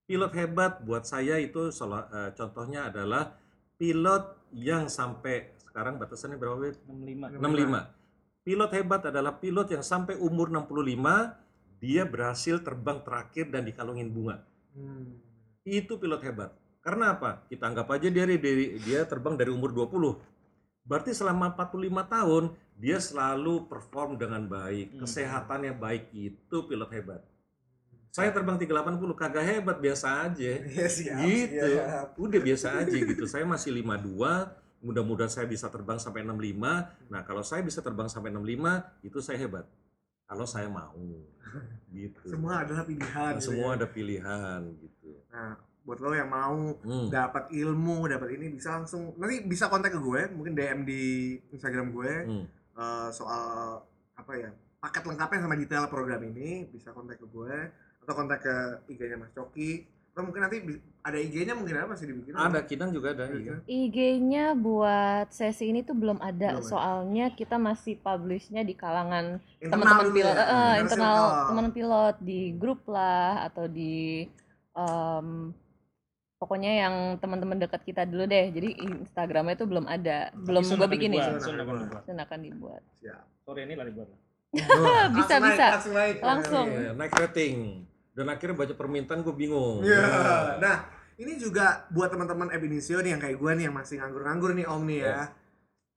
Pilot hebat buat saya itu salah eh, contohnya adalah pilot yang sampai sekarang batasannya berapa? Beb? 65. 65. Pilot hebat adalah pilot yang sampai umur 65 dia berhasil terbang terakhir dan dikalungin bunga. hmm. Itu pilot hebat. Karena apa? Kita anggap aja dia dia terbang dari umur 20. Berarti selama 45 tahun dia selalu perform dengan baik, Hmm. kesehatannya baik. Itu pilot hebat. Saya terbang 380 kagak hebat, biasa aja. <laughs> Iya, siap, gitu. siap. Udah biasa aja gitu. Saya masih 52, mudah-mudahan saya bisa terbang sampai 65. Nah, kalau saya bisa terbang sampai 65, itu saya hebat. Kalau saya mau. <laughs> Gitu. semua adalah pilihan Nah, gitu semua ya. ada pilihan gitu. nah buat lo yang mau Hmm. dapat ilmu dapat ini bisa langsung nanti bisa kontak ke gue mungkin DM di Instagram gue Hmm. eh, soal apa ya paket lengkapnya sama detail program ini bisa kontak ke gue atau kontak ke IG-nya Mas Coki atau mungkin nanti ada IG-nya mungkin ada masih dibikin Ada Kinan juga ada. Iya. Iya. IG-nya buat sesi ini tuh belum ada, Belum ada. soalnya kita masih publishnya di kalangan Internal teman-teman pilot, ya, inner internal teman pilot di grup lah atau di em, pokoknya yang teman-teman dekat kita dulu deh. Jadi Instagramnya tuh belum ada, belum Sun gue akan bikinin. dibuat, Sun akan dibuat. dibuat. Dan akan dibuat. Siap. Sore ini lah dibuat lah. <laughs> Bisa, Langsung naik, bisa. langsung naik Langsung. Iya, naik rating. Dan akhirnya baca permintaan gue bingung. Iya. Nah, ini juga buat teman-teman Ebinisio nih yang kayak gue nih yang masih nganggur-nganggur nih Om nih ya. Iya.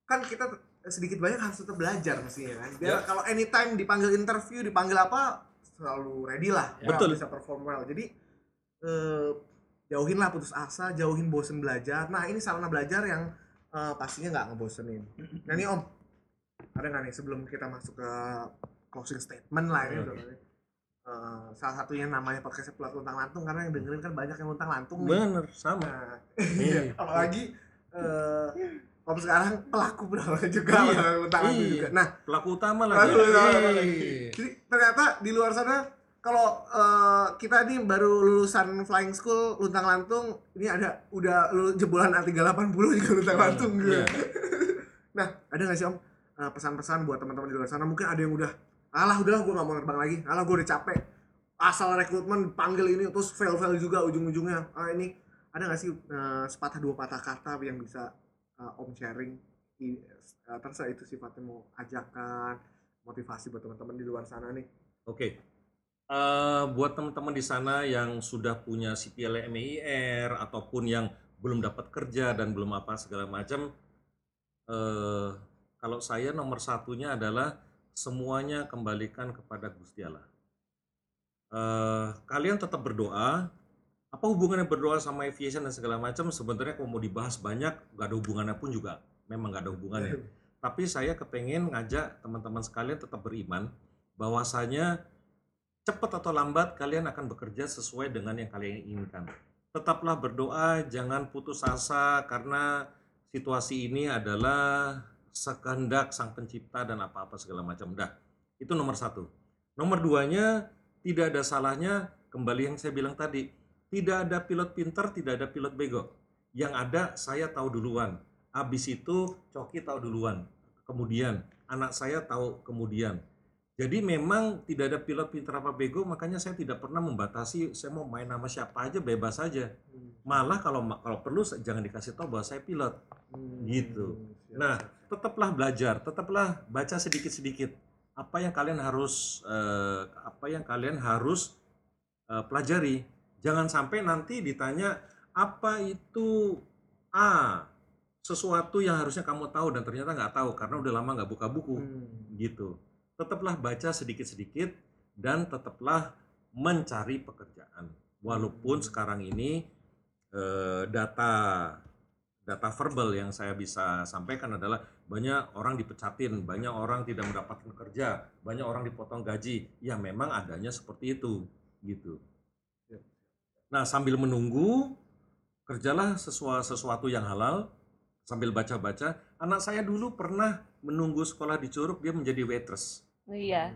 kan kita sedikit banyak harus tetap belajar mestinya kan. Biar Ya. kalau anytime dipanggil interview, dipanggil apa selalu ready lah. Ya. Betul. Bisa perform well. Jadi eh, jauhin lah putus asa, jauhin bosen belajar. Nah, ini sarana belajar yang eh, pastinya nggak ngebosenin. Nah, ini Om, ada nggak nih sebelum kita masuk ke closing statement lah ini Oke. udah Eh, salah satunya namanya podcast Pulau Luntang Lantung karena yang dengerin kan banyak yang luntang lantung nih. Bener, sama. Nah, Iya. <laughs> apalagi eh om sekarang pelaku berawal <laughs> juga Iya, luntang lantung iya. juga. Nah, Pelaku utama Pelaku utama Iya. lagi. jadi ternyata di luar sana kalau eh, kita nih baru lulusan flying school luntang lantung ini ada udah lulu- jebolan A380 juga luntang lantung gitu. Iya. <laughs> Nah, ada nggak sih om eh, pesan-pesan buat teman-teman di luar sana? Mungkin ada yang udah, alah udahlah gue nggak mau terbang lagi, alah gue udah capek. Asal rekrutmen panggil ini terus fail-fail juga ujung-ujungnya. Ah ini ada nggak sih eh, sepatah dua patah kata yang bisa eh, om sharing? I, eh, terserah itu sifatnya mau ajakan, motivasi buat teman-teman di luar sana nih. Oke. Eh, buat teman-teman di sana yang sudah punya CPL MEIR ataupun yang belum dapat kerja dan belum apa segala macam, eh, kalau saya nomor satunya adalah semuanya kembalikan kepada Gusti Allah. Eh, kalian tetap berdoa. Apa hubungannya berdoa sama aviation dan segala macam? Sebenarnya kalau mau dibahas banyak, gak ada hubungannya pun juga. Memang gak ada hubungannya. <laughs> Tapi saya kepengen ngajak teman-teman sekalian tetap beriman bahwasanya cepat atau lambat kalian akan bekerja sesuai dengan yang kalian inginkan. Tetaplah berdoa, jangan putus asa karena situasi ini adalah sekehendak sang pencipta dan apa-apa segala macam. Dah, itu nomor satu. Nomor duanya, tidak ada salahnya kembali yang saya bilang tadi. Tidak ada pilot pintar, tidak ada pilot bego. Yang ada saya tahu duluan. Habis itu Coki tahu duluan. Kemudian anak saya tahu kemudian. Jadi memang tidak ada pilot pintar apa bego, makanya saya tidak pernah membatasi saya mau main sama siapa aja bebas saja. Malah kalau kalau perlu jangan dikasih tahu bahwa saya pilot. Gitu. Siap, Nah, tetaplah belajar, tetaplah baca sedikit-sedikit apa yang kalian harus eh, apa yang kalian harus eh, pelajari. Jangan sampai nanti ditanya apa itu A sesuatu yang harusnya kamu tahu dan ternyata nggak tahu karena udah lama nggak buka buku Hmm. gitu. Tetaplah baca sedikit-sedikit dan tetaplah mencari pekerjaan. Walaupun sekarang ini eh, data data verbal yang saya bisa sampaikan adalah banyak orang dipecatin, banyak orang tidak mendapatkan kerja, banyak orang dipotong gaji. Ya memang adanya seperti itu, gitu. Nah sambil menunggu kerjalah sesuatu yang halal sambil baca-baca. Anak saya dulu pernah menunggu sekolah di Curug dia menjadi waitress. Oh, iya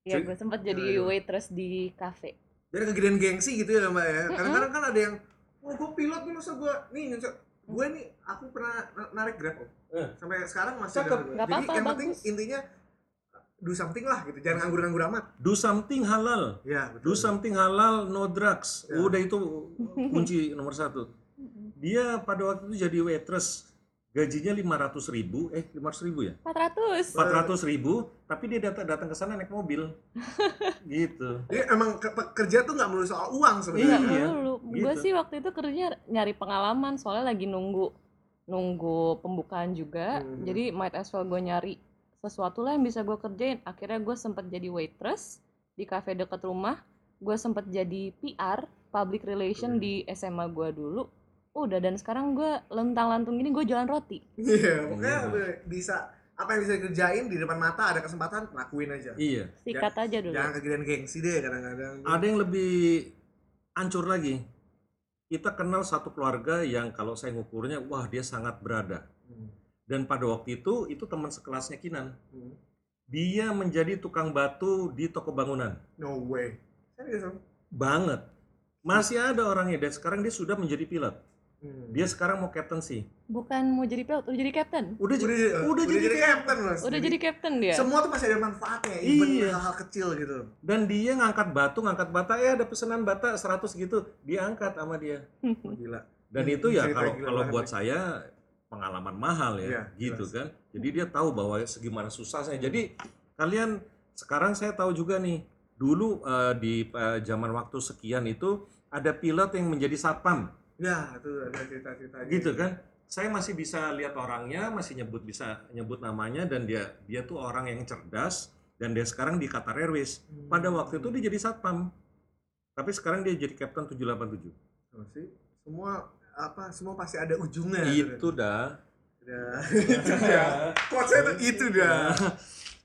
iya Jadi- gue sempat jadi Aduh. waitress di cafe Dari kegedean gengsi gitu ya mbak ya. Kadang-kadang kan ada yang, oh gue pilot nih masa gue nih nyucuk gue nih aku pernah na- narik grab om. Eh. Sampai sekarang masih. Cakep. ada. Jadi yang penting intinya do something lah gitu. Jangan nganggur-nganggur amat. Do something halal. Ya Do something halal, no drugs. Ya. Udah itu kunci <laughs> nomor satu. Dia pada waktu itu jadi waitress. Gajinya 500 ribu, eh 500 ribu ya? 400 400 ribu, tapi dia datang datang ke sana naik mobil. <laughs> gitu. Jadi emang ke- kerja tuh nggak melulu soal uang Iya, sebenarnya. Iya, dulu. Gue gitu. sih waktu itu kerjanya nyari pengalaman soalnya lagi nunggu nunggu pembukaan juga. Hmm. Jadi might as well gue nyari sesuatu lah yang bisa gue kerjain. Akhirnya gue sempet jadi waitress di cafe dekat rumah. Gue sempet jadi PR, public relation Hmm. di SMA gue dulu. Udah dan sekarang gue lentang-lantung gini gue jualan roti. Iya, pokoknya Iya. be- bisa apa yang bisa dikerjain di depan mata ada kesempatan lakuin aja. Iya. Sikat aja dulu. Jangan kegedean gengsi deh kadang-kadang. Ada yang lebih hancur lagi. Kita kenal satu keluarga yang kalau saya ngukurnya, wah dia sangat berada. Hmm. Dan pada waktu itu, itu teman sekelasnya Kinan. Hmm. Dia menjadi tukang batu di toko bangunan. No way. Serius? Banget. Masih ada orangnya dan sekarang dia sudah menjadi pilot. Hmm. Dia sekarang mau captaincy. Bukan mau jadi pilot, udah jadi captain. Udah, udah, jadi, udah, jadi, captain captain. mas. Udah jadi captain dia. semua tuh masih ada manfaatnya, even Iya. hal-hal kecil gitu. Dan dia ngangkat batu, ngangkat bata, eh ada pesanan bata 100 gitu, dia angkat sama dia. Oh, <laughs> gila. Dan Hmm, itu ya kalau kalau buat nih. saya pengalaman mahal ya, Iya, gitu jelas. kan. Jadi dia tahu bahwa segimana susahnya. Jadi kalian sekarang saya tahu juga nih, dulu eh, di eh, zaman waktu sekian itu ada pilot yang menjadi satpam, Ya, itu ada cerita-cerita. gitu kan. saya masih bisa lihat orangnya, masih nyebut bisa nyebut namanya dan dia dia tuh orang yang cerdas dan dia sekarang di Qatar Airways. Pada waktu itu dia jadi satpam. Tapi sekarang dia jadi kapten 787. Oh, sih semua apa semua pasti ada ujungnya Itu dah. Udah. itu dah <laughs> quotesnya tuh itu dah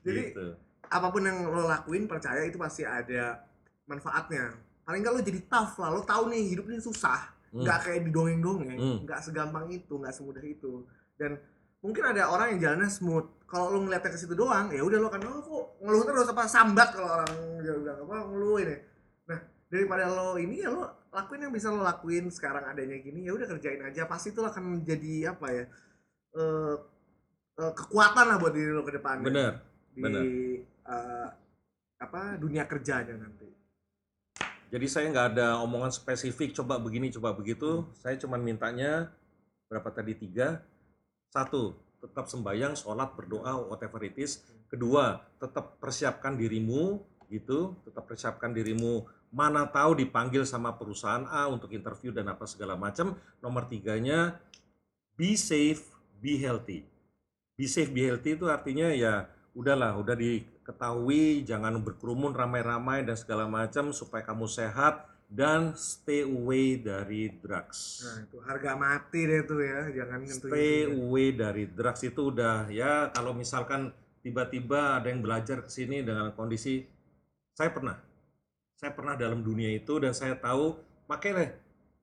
jadi Gitu. apa pun yang lo lakuin percaya itu pasti ada manfaatnya paling nggak lo jadi tough lah lo tahu nih hidup ini susah Hmm. nggak kayak didongeng-dongeng Hmm. nggak segampang itu nggak semudah itu dan mungkin ada orang yang jalannya smooth kalau lo ngeliatnya ke situ doang ya udah lo kan oh kok ngeluh terus apa sambat kalau orang bilang apa ngeluh ini nah daripada lo ini ya lo lakuin yang bisa lo lakuin sekarang adanya gini ya udah kerjain aja pasti itu akan menjadi apa ya eh, eh, kekuatan lah buat diri lo ke depannya Bener. di bener. eh, apa dunia kerjanya nanti Jadi saya nggak ada omongan spesifik coba begini coba begitu. Saya cuman mintanya berapa tadi tiga. Satu, tetap sembahyang, sholat, berdoa, whatever it is. Kedua, tetap persiapkan dirimu gitu, tetap persiapkan dirimu. Mana tahu dipanggil sama perusahaan A untuk interview dan apa segala macam. Nomor tiganya, be safe, be healthy. Be safe, be healthy itu artinya ya udahlah, udah diketahui jangan berkerumun ramai-ramai dan segala macam supaya kamu sehat dan stay away dari drugs. nah itu harga mati deh tuh ya jangan Stay away dari drugs itu udah ya kalau misalkan tiba-tiba ada yang belajar ke sini dengan kondisi saya pernah saya pernah dalam dunia itu dan saya tahu pakailah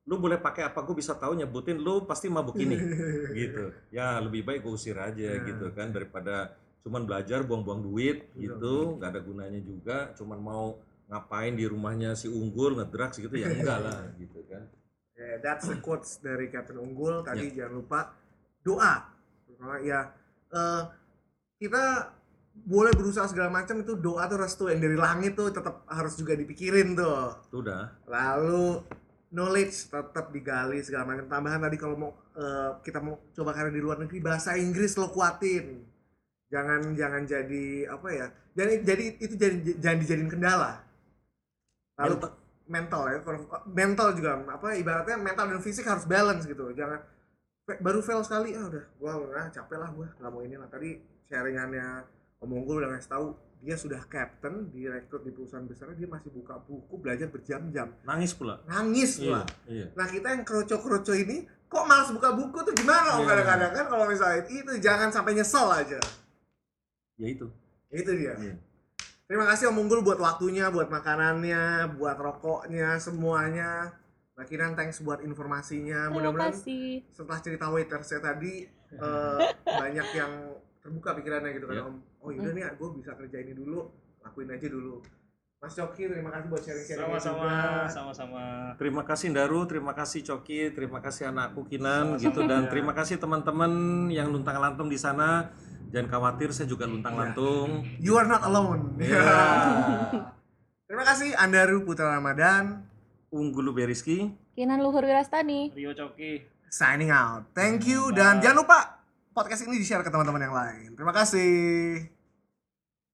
lu boleh pakai apa gue bisa tahu nyebutin lu pasti mabuk ini <laughs> gitu ya lebih baik gue usir aja Ya. gitu kan daripada cuman belajar buang-buang duit Betul. gitu nggak ada gunanya juga cuman mau ngapain di rumahnya si unggul ngedrugs gitu ya enggak lah <laughs> gitu kan Ya, that's the quotes dari Captain Unggul. Ya. Tadi jangan lupa doa. Karena ya eh, kita boleh berusaha segala macam itu doa tuh restu yang dari langit tuh tetap harus juga dipikirin tuh. itu udah Lalu knowledge tetap digali segala macam. Tambahan tadi kalau mau eh, kita mau coba karena di luar negeri bahasa Inggris lo kuatin. Jangan jangan jadi apa ya? Jadi jadi itu jadi jangan dijadiin kendala. Lalu Mental- mental ya mental juga apa ibaratnya mental dan fisik harus balance gitu jangan baru fail sekali ah udah gua udah capek lah gua nggak mau ini lah. Tadi sharingannya Om Unggul udah ngasih tahu dia sudah captain direktur di perusahaan besar dia masih buka buku belajar berjam-jam. Nangis pula. Nangis iya pula iya. Nah kita yang kroco-kroco ini kok malas buka buku tuh? Gimana? Om Iya. kadang-kadang kan kalau misalnya itu jangan sampai nyesel aja ya itu itu dia Iya. Terima kasih Om Unggul buat waktunya, buat makanannya, buat rokoknya, semuanya. Mbak Kinan thanks buat informasinya. Mudah-mudahan setelah cerita waitersnya tadi eh, <laughs> banyak yang terbuka pikirannya gitu kan Iya. Om. Oh yaudah nih, gue bisa kerja ini dulu, lakuin aja dulu. Mas Coki, terima kasih buat sharing-sharingnya Sama-sama, juga. sama-sama. Terima kasih Daru, terima kasih Coki, terima kasih anakku Kinan Sama-sama. gitu dan Ya. <laughs> terima kasih teman-teman yang luntang lantung di sana. Jangan khawatir, saya juga luntang Ya. lantung. You are not alone. Ya. <laughs> terima kasih Andaru Putra Ramadan. Unggul Beriski. Kinan Luhur Wirastani. Rio Coki. Signing out. Thank you dan jangan lupa podcast ini di-share ke teman-teman yang lain. Terima kasih.